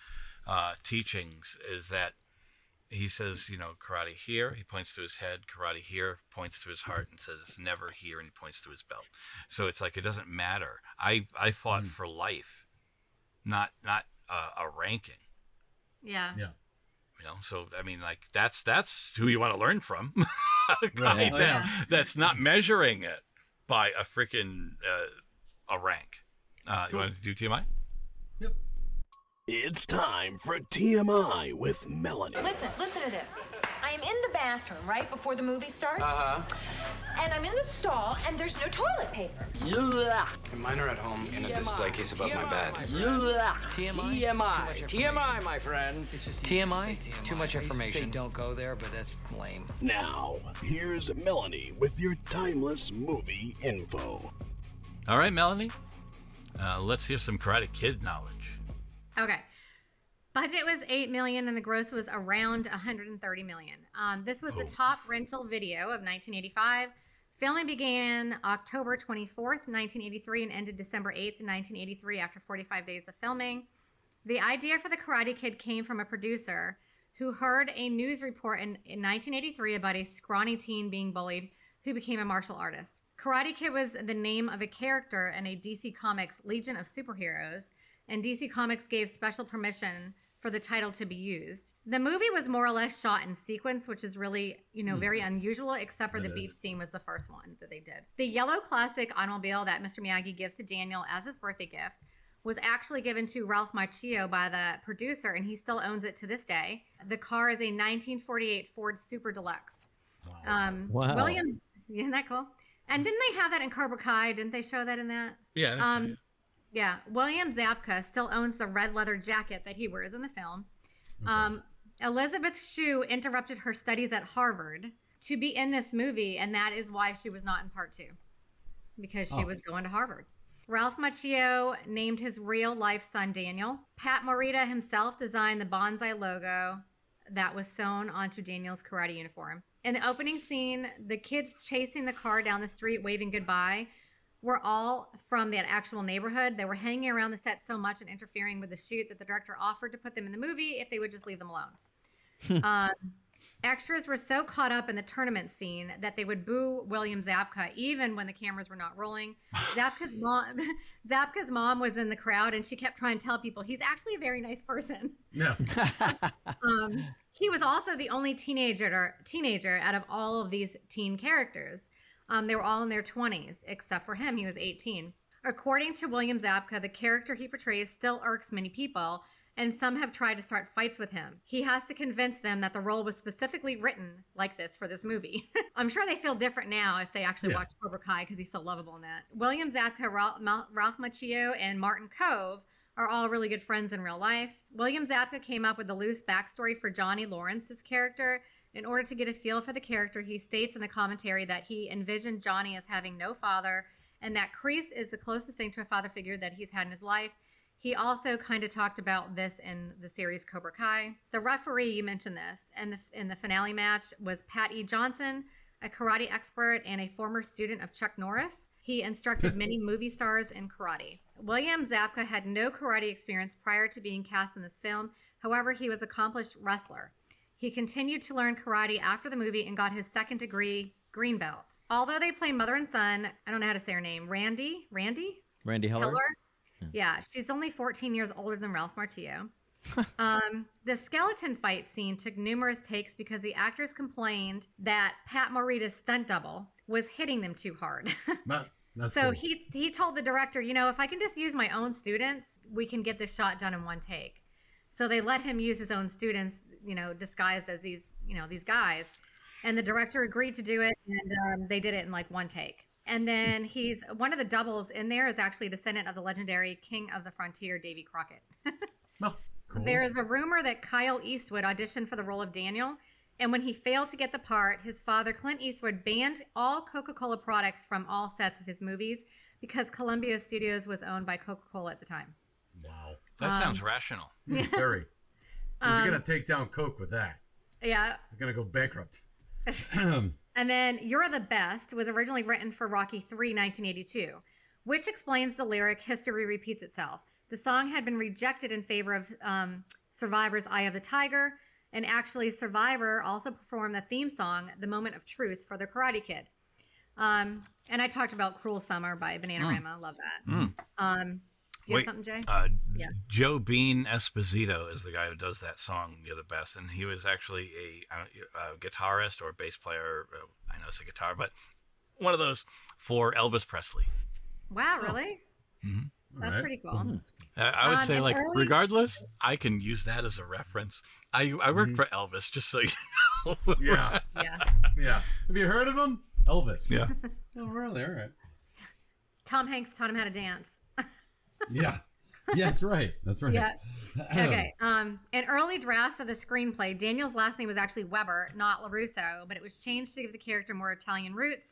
uh, teachings is that he says, you know, karate here, he points to his head, karate here, points to his heart and says it's never here and he points to his belt. So it's like it doesn't matter. I I fought for life, not not uh, a ranking. Yeah. Yeah. You know, so I mean, like that's that's who you want to learn from. A *laughs* guy Right. that- Yeah. That's not measuring it by a freaking uh, a rank. Uh, you want to do TMI? It's time for TMI with Melanie. Listen, listen to this. I am in the bathroom right before the movie starts. Uh-huh. And I'm in the stall and there's no toilet paper. Mine are at home in a display case above my bed. TMI? TMI. Too much TMI, my friends. TMI? Too much information. don't go there, but that's lame. Now, here's Melanie with your timeless movie info. All right, Melanie. Uh, let's hear some Karate Kid knowledge. Okay. Budget was 8 million and the gross was around 130 million. Um, this was the top rental video of 1985. Filming began October 24th, 1983 and ended December 8th, 1983 after 45 days of filming. The idea for the Karate Kid came from a producer who heard a news report in, in 1983 about a scrawny teen being bullied who became a martial artist. Karate Kid was the name of a character in a DC Comics Legion of Superheroes, and DC Comics gave special permission for the title to be used. The movie was more or less shot in sequence, which is really, you know, very unusual, except for It the is. beach scene was the first one that they did. The yellow classic automobile that Mr. Miyagi gives to Daniel as his birthday gift was actually given to Ralph Macchio by the producer, and he still owns it to this day. The car is a 1948 Ford Super Deluxe. Um, Wow. William, isn't that cool? And didn't they have that in Cobra Kai? Didn't they show that in that? Yeah. I think so, Um, yeah. William Zabka still owns the red leather jacket that he wears in the film. Um, Elizabeth Shue interrupted her studies at Harvard to be in this movie, and that is why she was not in part two, because she Oh. was going to Harvard. Ralph Macchio named his real life son Daniel. Pat Morita himself designed the bonsai logo that was sewn onto Daniel's karate uniform. In the opening scene, the kids chasing the car down the street waving goodbye were all from that actual neighborhood. They were hanging around the set so much and interfering with the shoot that the director offered to put them in the movie if they would just leave them alone. *laughs* um, extras were so caught up in the tournament scene that they would boo William Zabka even when the cameras were not rolling. *sighs* Zabka's mom, *laughs* Zabka's mom was in the crowd and she kept trying to tell people he's actually a very nice person. No. *laughs* Um, he was also the only teenager teenager out of all of these teen characters. Um, they were all in their 20s, except for him. He was 18. According to William Zabka, the character he portrays still irks many people, and some have tried to start fights with him. He has to convince them that the role was specifically written like this for this movie. *laughs* I'm sure they feel different now if they actually Yeah. watch Cobra Kai because he's so lovable in that. William Zabka, Ralph, Macchio, and Martin Kove are all really good friends in real life. William Zabka came up with a loose backstory for Johnny Lawrence's character. In order to get a feel for the character, he states in the commentary that he envisioned Johnny as having no father and that Kreese is the closest thing to a father figure that he's had in his life. He also kind of talked about this in the series Cobra Kai. The referee, you mentioned this, and the, in the finale match was Pat E. Johnson, a karate expert and a former student of Chuck Norris. He instructed many *laughs* movie stars in karate. William Zabka had no karate experience prior to being cast in this film. However, he was an accomplished wrestler. He continued to learn karate after the movie and got his second degree green belt. Although they play mother and son, I don't know how to say her name. Randy? Randy? Randee Heller. Heller? Yeah, she's only 14 years older than Ralph Martillo. *laughs* um, the skeleton fight scene took numerous takes because the actors complained that Pat Morita's stunt double was hitting them too hard. *laughs* Not, that's so cool. he he told the director, you know, if I can just use my own students, we can get this shot done in one take. So they let him use his own students, you know, disguised as these, you know, these guys. And the director agreed to do it, and um, they did it in like one take. And then he's one of the doubles in there is actually a descendant of the legendary King of the Frontier, Davy Crockett. *laughs* Oh, cool. There is a rumor that Kyle Eastwood auditioned for the role of Daniel, and when he failed to get the part, his father, Clint Eastwood, banned all Coca Cola products from all sets of his movies because Columbia Studios was owned by Coca Cola at the time. Wow. That Um, sounds rational. Very. Um, gonna take down Coke with that? Yeah. They're gonna go bankrupt. *clears throat* *clears throat* And then You're the Best was originally written for Rocky 3 1982, which explains the lyric History Repeats Itself. The song had been rejected in favor of um, Survivor's Eye of the Tiger, and actually, Survivor also performed the theme song, The Moment of Truth, for the Karate Kid. Um, and I talked about Cruel Summer by Bananarama. Love that. Mm. Um, you have Wait, something, Jay? Uh, Yeah. Joe Bean Esposito is the guy who does that song. You're the best, and he was actually a, I don't- a guitarist or a bass player. uh, I know it's a guitar, but one of those for Elvis Presley. Wow, really? Mhm. That's right. pretty cool. I, I would Um, say, like, early- regardless, I can use that as a reference. I I work Mhm. for Elvis, just so you know. Yeah. *laughs* Yeah. Yeah. Have you heard of him? Elvis. Yeah. *laughs* Oh, really? All right. Tom Hanks taught him how to dance. Yeah. Yeah, that's right. That's right. Yeah. *clears throat* Okay. Um, in early drafts of the screenplay, Daniel's last name was actually Weber, not LaRusso, but it was changed to give the character more Italian roots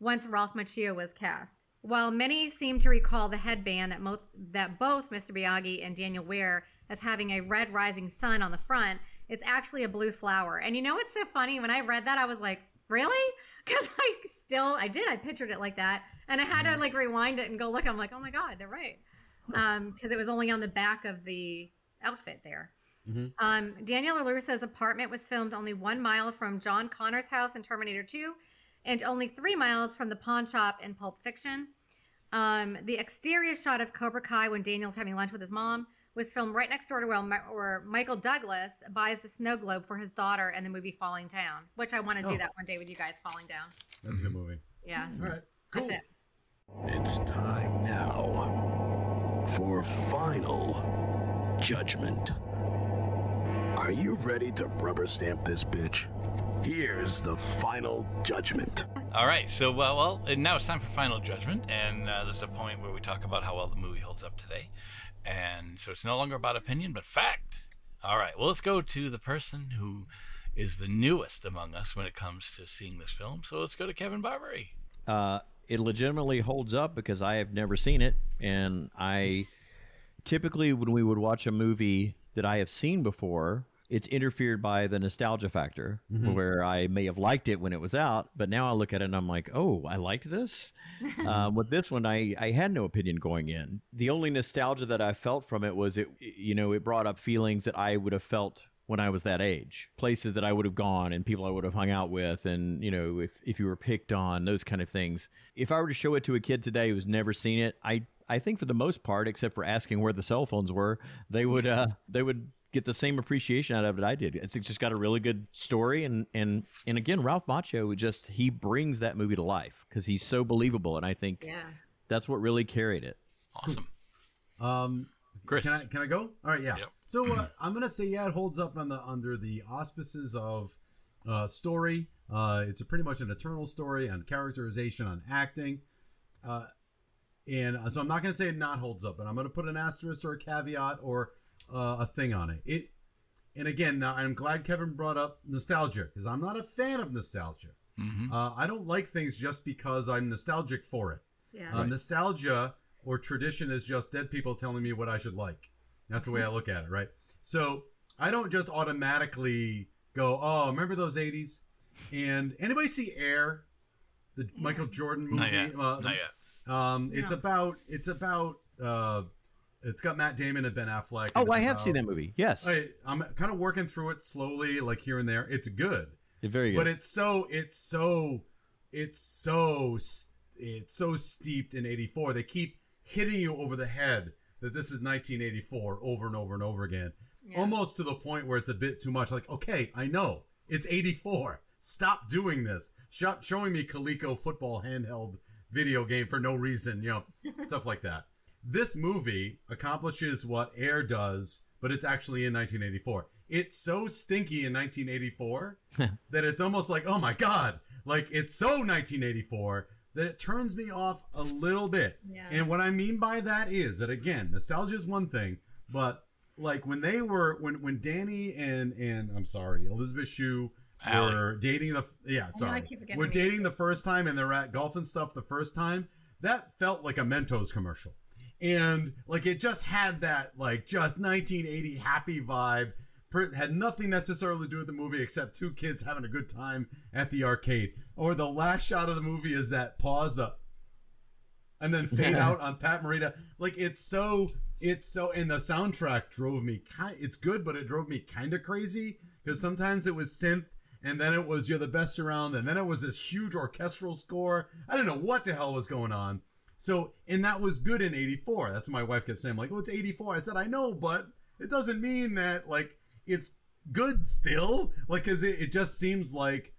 once Ralph Macchio was cast. While many seem to recall the headband that, that both Mr. Miyagi and Daniel wear as having a red rising sun on the front, it's actually a blue flower. And you know what's so funny? When I read that, I was like, really? *laughs* Because I still, I did, I pictured it like that. And I had to like rewind it and go look. I'm like, oh my God, they're right um because it was only on the back of the outfit there Mhm. um daniel larusso's apartment was filmed only one mile from john connor's house in terminator 2 and only three miles from the pawn shop in pulp fiction um the exterior shot of cobra kai when daniel's having lunch with his mom was filmed right next door to where, where michael douglas buys the snow globe for his daughter in the movie falling down which i want to Oh. do that one day with you guys falling down That's a good movie. yeah All right. that's Cool. it It's time now for final judgment. Are you ready to rubber stamp this bitch? Here's the final judgment. All right, so uh, well, and now it's time for final judgment, and uh, there's a point where we talk about how well the movie holds up today, and so it's no longer about opinion but fact. All right, well, let's go to the person who is the newest among us when it comes to seeing this film. So let's go to Kevin Barbare. Uh, it legitimately holds up because I have never seen it, and I typically when we would watch a movie that I have seen before, it's interfered by the nostalgia factor, Mhm. where I may have liked it when it was out, but now I look at it and I'm like, oh, I liked this. *laughs* um, with this one, I I had no opinion going in. The only nostalgia that I felt from it was it, you know, it brought up feelings that I would have felt when I was that age, places that I would have gone and people I would have hung out with, and you know, if if you were picked on, those kind of things. If I were to show it to a kid today who's never seen it, I I think for the most part, except for asking where the cell phones were, they would uh they would get the same appreciation out of it I did. It's just got a really good story, and and and again, Ralph Macchio just he brings that movie to life because he's so believable, and I think yeah that's what really carried it. Awesome. Um, Chris. can I can I go? All right, yeah. Yep. So uh, *clears throat* I'm gonna say yeah, it holds up on the under the auspices of uh, story. Uh, it's a pretty much an eternal story on characterization, on acting, uh, and uh, so I'm not gonna say it not holds up, but I'm gonna put an asterisk or a caveat or uh, a thing on it. It, and again, now I'm glad Kevin brought up nostalgia because I'm not a fan of nostalgia. Mhm. Uh, I don't like things just because I'm nostalgic for it. yeah Uh, nostalgia or tradition is just dead people telling me what I should like. That's the way I look at it, right? So I don't just automatically go, "Oh, remember those '80s?" And anybody see Air, the Michael Jordan movie? Not yet. Uh, Not yet. Um, it's about it's about uh, it's got Matt Damon and Ben Affleck. and Oh, it's I have seen that movie. Yes, I, I'm kind of working through it slowly, like here and there. It's good It's very good. but it's so it's so it's so it's so steeped in 84 they keep hitting you over the head that this is 1984 over and over and over again. Yeah. almost to the point where it's a bit too much. Like okay i know. It's 84 stop doing this. Stop showing me Coleco football handheld video game for no reason you know *laughs* stuff like that. This movie accomplishes what air does but it's actually in 1984 it's so stinky in 1984 *laughs* that it's almost like, oh my god, like it's so 1984 that it turns me off a little bit. Yeah. And what I mean by that is that again, nostalgia is one thing, but like when they were when when Danny and and I'm sorry, Elizabeth Shue Allie. were dating the yeah I sorry keep forgetting were her dating the first time and they're at golf and stuff the first time that felt like a Mentos commercial and like it just had that like just 1980 happy vibe Per- had nothing necessarily to do with the movie except two kids having a good time at the arcade or the last shot of the movie is that pause the and then fade out on Pat Morita. Like it's so it's so and the soundtrack drove me kind it's good, but it drove me kind of crazy because sometimes it was synth and then it was you're the best around and then it was this huge orchestral score. I didn't know what the hell was going on. So and that was good in 84. That's what my wife kept saying like, "Oh, it's 84." I said, "I know, but it doesn't mean that like it's good still." Like cuz it, it just seems like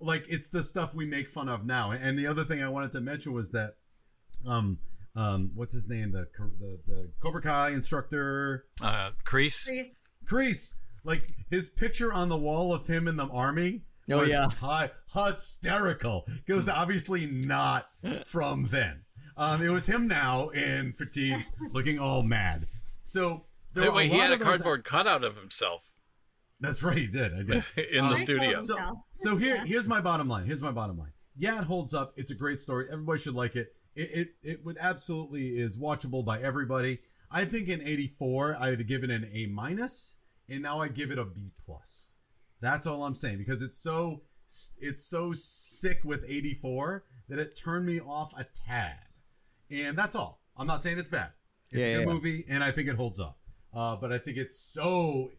like it's the stuff we make fun of now. And the other thing I wanted to mention was that um um, what's his name? The the the Cobra Kai instructor, Uh, Kreese. Kreese. Kreese. Like his picture on the wall of him in the army. Oh, was yeah. hi- hysterical. It was obviously not from then. Um, it was him now in fatigues, looking all mad. So there Wait, were wait, a he had a of those- cardboard cutout of himself That's right, he did. I did *laughs* in the studio. So, *laughs* so here, here's my bottom line. Here's my bottom line. Yeah, it holds up. It's a great story. Everybody should like it. It it, it would absolutely is watchable by everybody. I think in '84 I would have given it an A minus, and now I give it a B plus. That's all I'm saying because it's so it's so sick with '84 that it turned me off a tad, and that's all. I'm not saying it's bad. It's Yeah, a good yeah, yeah. movie, and I think it holds up. Uh, but I think it's so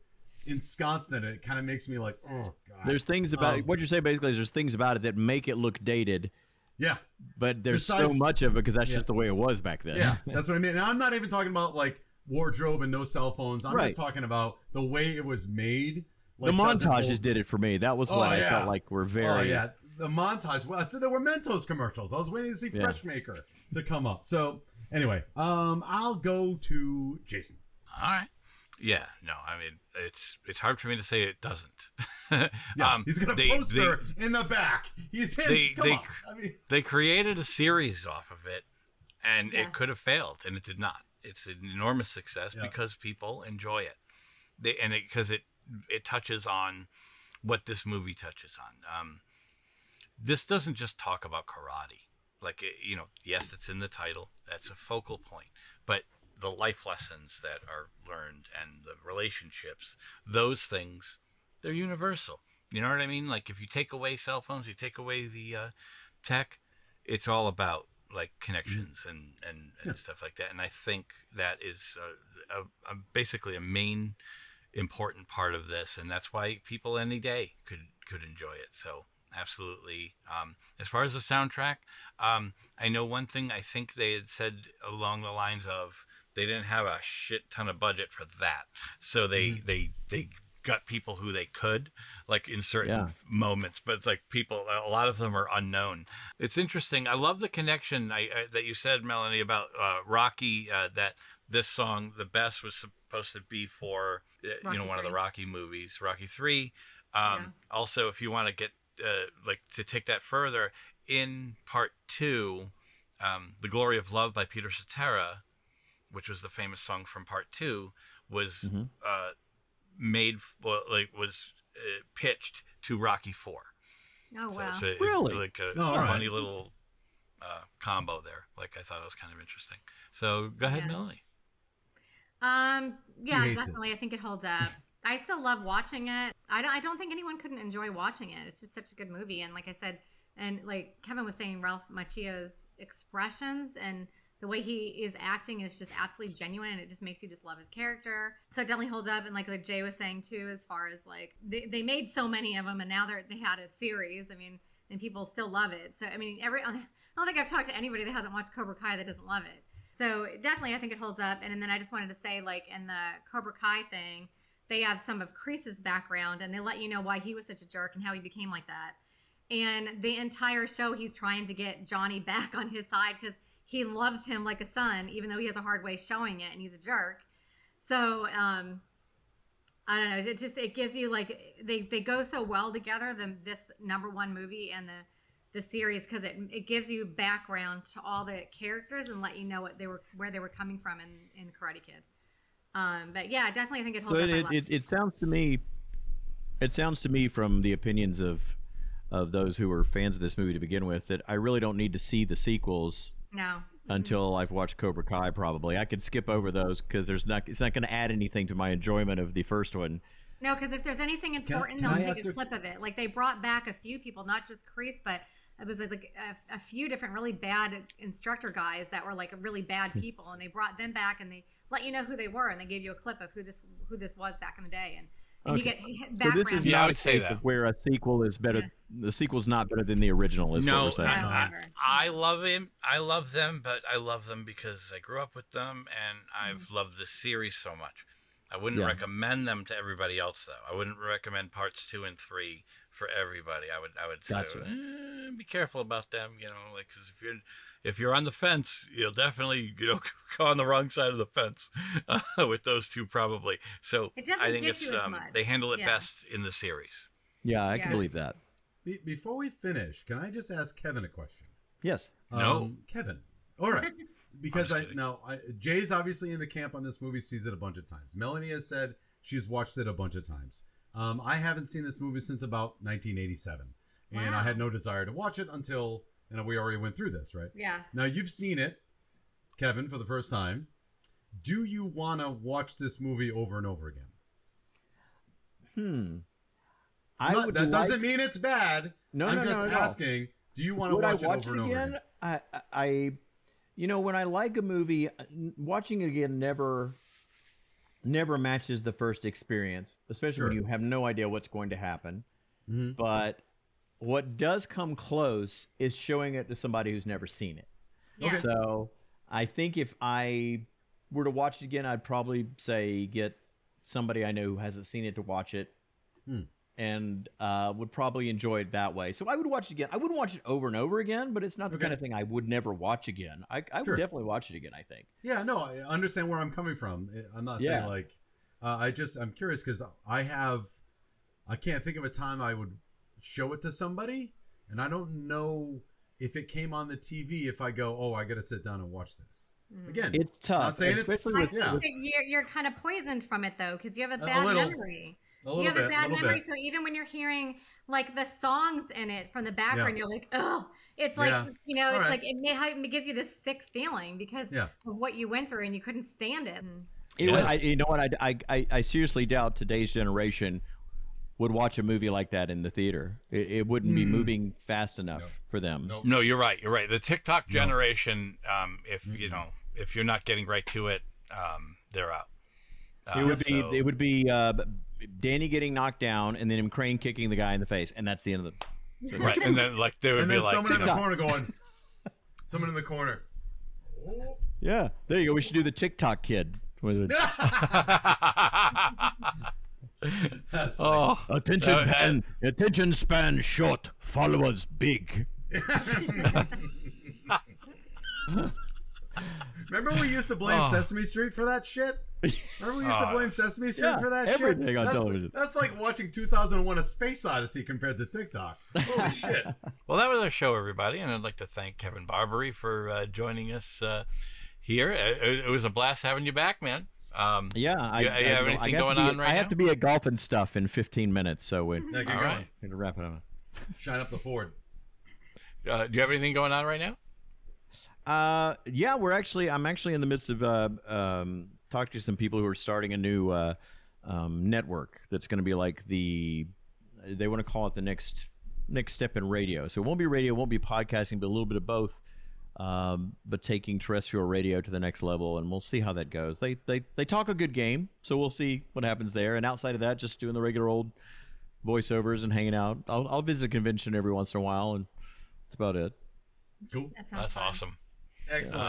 ensconced in it, kind of makes me like, oh god. There's things about Um, what you're saying basically is there's things about it that make it look dated. Yeah. But there's Besides- so much of it because that's Yeah. just the way it was back then. Yeah, *laughs* that's what I mean. And I'm not even talking about like wardrobe and no cell phones. I'm Right. just talking about the way it was made. the like, doesn't montages hold- did it for me. That was Oh, what I felt like were very. Oh yeah, the montage. Well, so there were Mentos commercials. I was waiting to see Yeah. Freshmaker to come up. So anyway, um, I'll go to Jason. All right. Yeah, no, I mean it's it's hard for me to say it doesn't. *laughs* Yeah, um, he's got a they- poster they- in the back. He's in. they come they, on. I mean, *laughs* they created a series off of it, and Yeah. it could have failed, and it did not. It's an enormous success Yeah. because people enjoy it. They and it because it it touches on what this movie touches on. Um, this doesn't just talk about karate. Like you know, yes, it's in the title. That's a focal point, but the life lessons that are learned and the relationships, those things, they're universal. You know what I mean? Like if you take away cell phones, you take away the uh, tech, it's all about like connections and and, and stuff like that. And I think that is a, a, a basically a main important part of this, and that's why people any day could could enjoy it. So absolutely. Um, as far as the soundtrack, um, I know one thing. I think they had said along the lines of they didn't have a shit ton of budget for that, so they they they got people who they could like in certain Yeah. moments but it's like people a lot of them are unknown. It's interesting. I love the connection I, I that you said melanie about uh, rocky uh, that this song the best was supposed to be for uh, you know Rocky one of the rocky movies rocky 3 um, also if you want to get uh, like to take that further in part two um, the glory of love by peter cetera which was the famous song from part two was Mhm. uh, made well, like was uh, pitched to Rocky Four. Oh So wow. it's a, Really? like a, Oh, all a right. funny little uh, combo there. Like I thought it was kind of interesting. So go ahead, Yeah. Melanie. Um, yeah, hates it. definitely. I think it holds up. *laughs* I still love watching it. I don't, I don't think anyone couldn't enjoy watching it. It's just such a good movie. And like I said, and like Kevin was saying, Ralph Macchio's expressions and the way he is acting is just absolutely genuine and it just makes you just love his character. So it definitely holds up. And like, like Jay was saying too, as far as like, they, they made so many of them and now they're, they had a series. I mean, and people still love it. So, I mean, every, *laughs* I don't think I've talked to anybody that hasn't watched Cobra Kai that doesn't love it. So definitely, I think it holds up. And, and then I just wanted to say, like in the Cobra Kai thing, they have some of Kreese's background, and they let you know why he was such a jerk and how he became like that. And the entire show, he's trying to get Johnny *laughs* back on his side because he loves him like a son, even though he has a hard way showing it, and he's a jerk. So um, I don't know. It just it gives you like they they go so well together. The this number one movie and the the series because it it gives you background to all the characters and let you know what they were where they were coming from in in Karate Kid. Um, but yeah, definitely I think it holds So up. it, it, it, it sounds to me, it sounds to me from the opinions of of those who were fans of this movie to begin with that I really don't need to see the sequels no. until I've watched Cobra Kai. Probably I could skip over those because there's not it's not going to add anything to my enjoyment of the first one. No, because if there's anything important, can I they'll ask take a a- clip of it. Like they brought back a few people, not just Kreese, but it was like a, a few different really bad instructor guys that were like really bad Hmm. people, and they brought them back and they let you know who they were, and they gave you a clip of who this who this was back in the day, and, and you Okay. get So this is Yeah, I not a would say case that. where a sequel is better. The sequel's not better than the original. Is no, what we're saying. I. I, I love him. I love them, but I love them because I grew up with them and I've Mm-hmm. loved this series so much. I wouldn't Yeah. recommend them to everybody else, though. I wouldn't recommend parts two and three for everybody. I would, I would say, Gotcha. eh, be careful about them. You know, like because if you're if you're on the fence, you'll definitely you know *laughs* go on the wrong side of the fence uh, with those two probably. So I think it's um, they handle it Yeah. best in the series. Yeah, I Yeah. can believe that. Be- before we finish, can I just ask Kevin a question? Yes. No. Um, Kevin. All right. *laughs* Because I'm I just kidding. now I, Jay's obviously in the camp on this movie, sees it a bunch of times. Melanie has said she's watched it a bunch of times. Um, I haven't seen this movie since about 1987, and I had no desire to watch it until you know we already went through this, right? Yeah. Now you've seen it, Kevin, for the first time. Do you want to watch this movie over and over again? Hmm. I Not- would that like- doesn't mean it's bad. No, no, no. I'm no, just no, no. asking. Do you want to watch, watch it over and over again? I, I- I, you know, when I like a movie, uh, watching it again never, never matches the first experience, especially when you have no idea what's going to happen. Mhm. But what does come close is showing it to somebody who's never seen it. Yeah. So I think if I were to watch it again, I'd probably say get somebody I know who hasn't seen it to watch it, Hmm. and uh, would probably enjoy it that way. So I would watch it again. I wouldn't watch it over and over again, but it's not the Okay. kind of thing I would never watch again. I, I Sure. would definitely watch it again. I think. Yeah, no, I understand where I'm coming from. I- I'm not Yeah. saying like, uh, I just I'm curious because I have, I can't think of a time I would show it to somebody, and I don't know if it came on the TV. If I go, oh, I got to sit down and watch this mm. again. It's tough, Not saying especially it's with, yeah, you're, you're kind of poisoned from it though, because you have a A- a bad little. memory. a You have bit, a bad memory, bit. so even when you're hearing like the songs in it from the background, Yeah. you're like, oh, it's like Yeah. you know, All it's right. like it, may, it gives you this sick feeling because Yeah. of what you went through and you couldn't stand it. And It would- I, you know what? I, I, I, I seriously doubt today's generation would watch a movie like that in the theater. It, it wouldn't be Hmm. moving fast enough for them. Nope. No, you're right. You're right. The TikTok generation, um, if you know, if you're not getting right to it, um, they're out. It Um, would be so- it would be uh, Danny getting knocked down and then him crane kicking the guy in the face, and that's the end of the. right, and then like they would and be then like, someone in the corner going, *laughs* someone in the corner. Oh. Yeah, there you go. We should do the TikTok kid. *laughs* *laughs* With it. oh, attention Uh, span, attention span short, followers big. *laughs* Remember we used to blame Oh. Sesame Street for that shit? Remember we used to Oh. blame Sesame Street Yeah, for that everything shit? on that's, television. That's like watching 2001 A Space Odyssey compared to TikTok. Holy *laughs* shit. Well, that was our show, everybody, and I'd like to thank Kevin Barbare for uh, joining us uh, here. It, it was a blast having you back, man. Um, Yeah, I, you, you I- have I anything have to going be- on right I now? have to be at golf and stuff in 15 minutes, so we're Yeah, All going. right. going to wrap it up. Shine up the Ford. Uh, do you have anything going on right now? Uh, yeah, we're actually. I'm actually in the midst of uh, um, talking to some people who are starting a new uh, um, network that's going to be like the. They want to call it the next next step in radio. So it won't be radio, it won't be podcasting, but a little bit of both. Um, but taking terrestrial radio to the next level, and we'll see how that goes. They they they talk a good game, so we'll see what happens there. And outside of that, just doing the regular old voiceovers and hanging out. I'll I'll visit a convention every once in a while, and that's about it. Cool. that sounds That's fun. awesome. Excellent.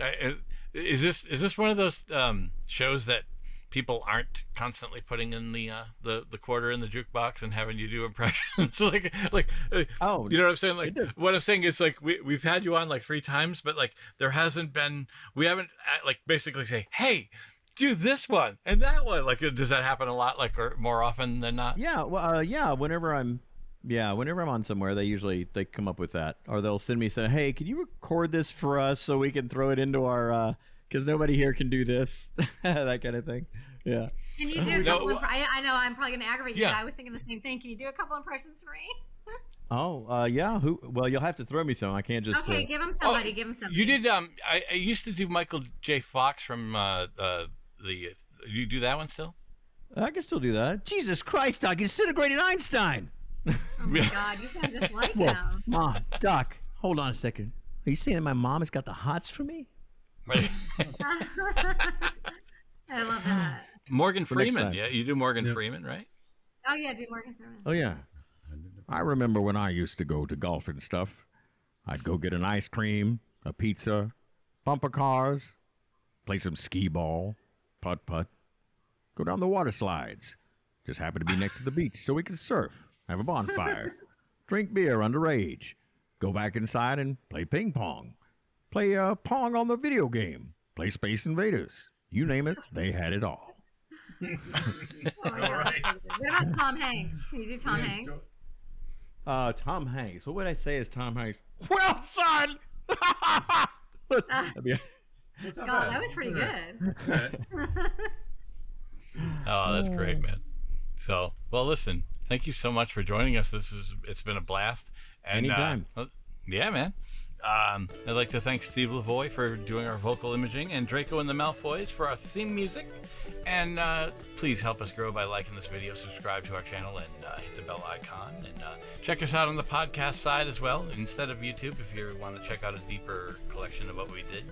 Uh, is this is this one of those um, shows that people aren't constantly putting in the uh, the the quarter in the jukebox and having you do impressions. *laughs* Like like uh, Oh, you know what I'm saying? Like what I'm saying is like we we've had you on like three times but like there hasn't been we haven't uh, like basically say hey do this one and that one. Like uh, does that happen a lot like or more often than not? Yeah, well, uh, yeah. Whenever I'm, yeah, whenever I'm on somewhere, they usually they come up with that, or they'll send me say, "Hey, can you record this for us so we can throw it into our because nobody here can do this, *laughs* that kind of thing." Yeah. Can you do a couple? uh, Of, I, I know I'm probably going to aggravate you, Yeah. but I was thinking the same thing. Can you do a couple impressions for me? *laughs* Oh, uh, yeah. Who? Well, you'll have to throw me some. I can't just. okay, uh, give him somebody. give him somebody. you did um I, I used to do Michael J Fox from uh, uh the you do that one still I can still do that. Jesus Christ, Doc! You disintegrated Einstein. oh my god, you sound just *laughs* like Whoa, him. Mom, Doc, hold on a second. Are you saying that my mom has got the hots for me? *laughs* I love that. Morgan For Freeman. Yeah, you do Morgan Yeah. Freeman, right? Oh yeah, do Morgan Freeman. Oh yeah. I remember when I used to go to golf and stuff. I'd go get an ice cream, a pizza, bumper cars, play some skee ball, putt putt, Go down the water slides. Just happened to be next to the beach so we could surf, have a bonfire, *laughs* drink beer underage, go back inside and play ping pong, play uh, pong on the video game, play Space Invaders. You name it, they had it all. My God. What about Tom Hanks? Can you do Tom Hanks? Uh, Tom Hanks. What would I say is Tom Hanks? Well, son. That'd be- God, bad. that was pretty good. *laughs* Oh, that's great, man. So, well, listen, thank you so much for joining us. This is it's been a blast. And, Anytime. Uh, yeah, man. Um, I'd like to thank Steve Lavoie for doing our vocal imaging and Draco and the Malfoys for our theme music. And uh, please help us grow by liking this video, subscribe to our channel, and uh, hit the bell icon. And uh, check us out on the podcast side as well, instead of YouTube, if you want to check out a deeper collection of what we did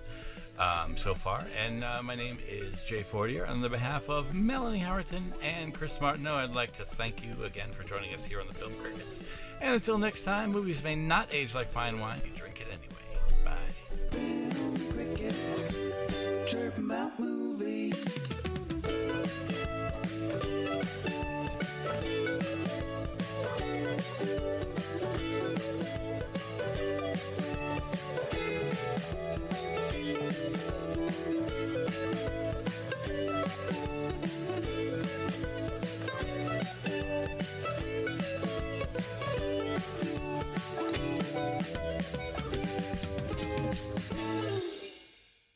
um, so far. And uh, my name is Jay Fortier. On the behalf of Melanie Howerton and Chris Martineau, I'd like to thank you again for joining us here on the Film Crickets. And until next time, movies may not age like fine wine. It anyway. Bye.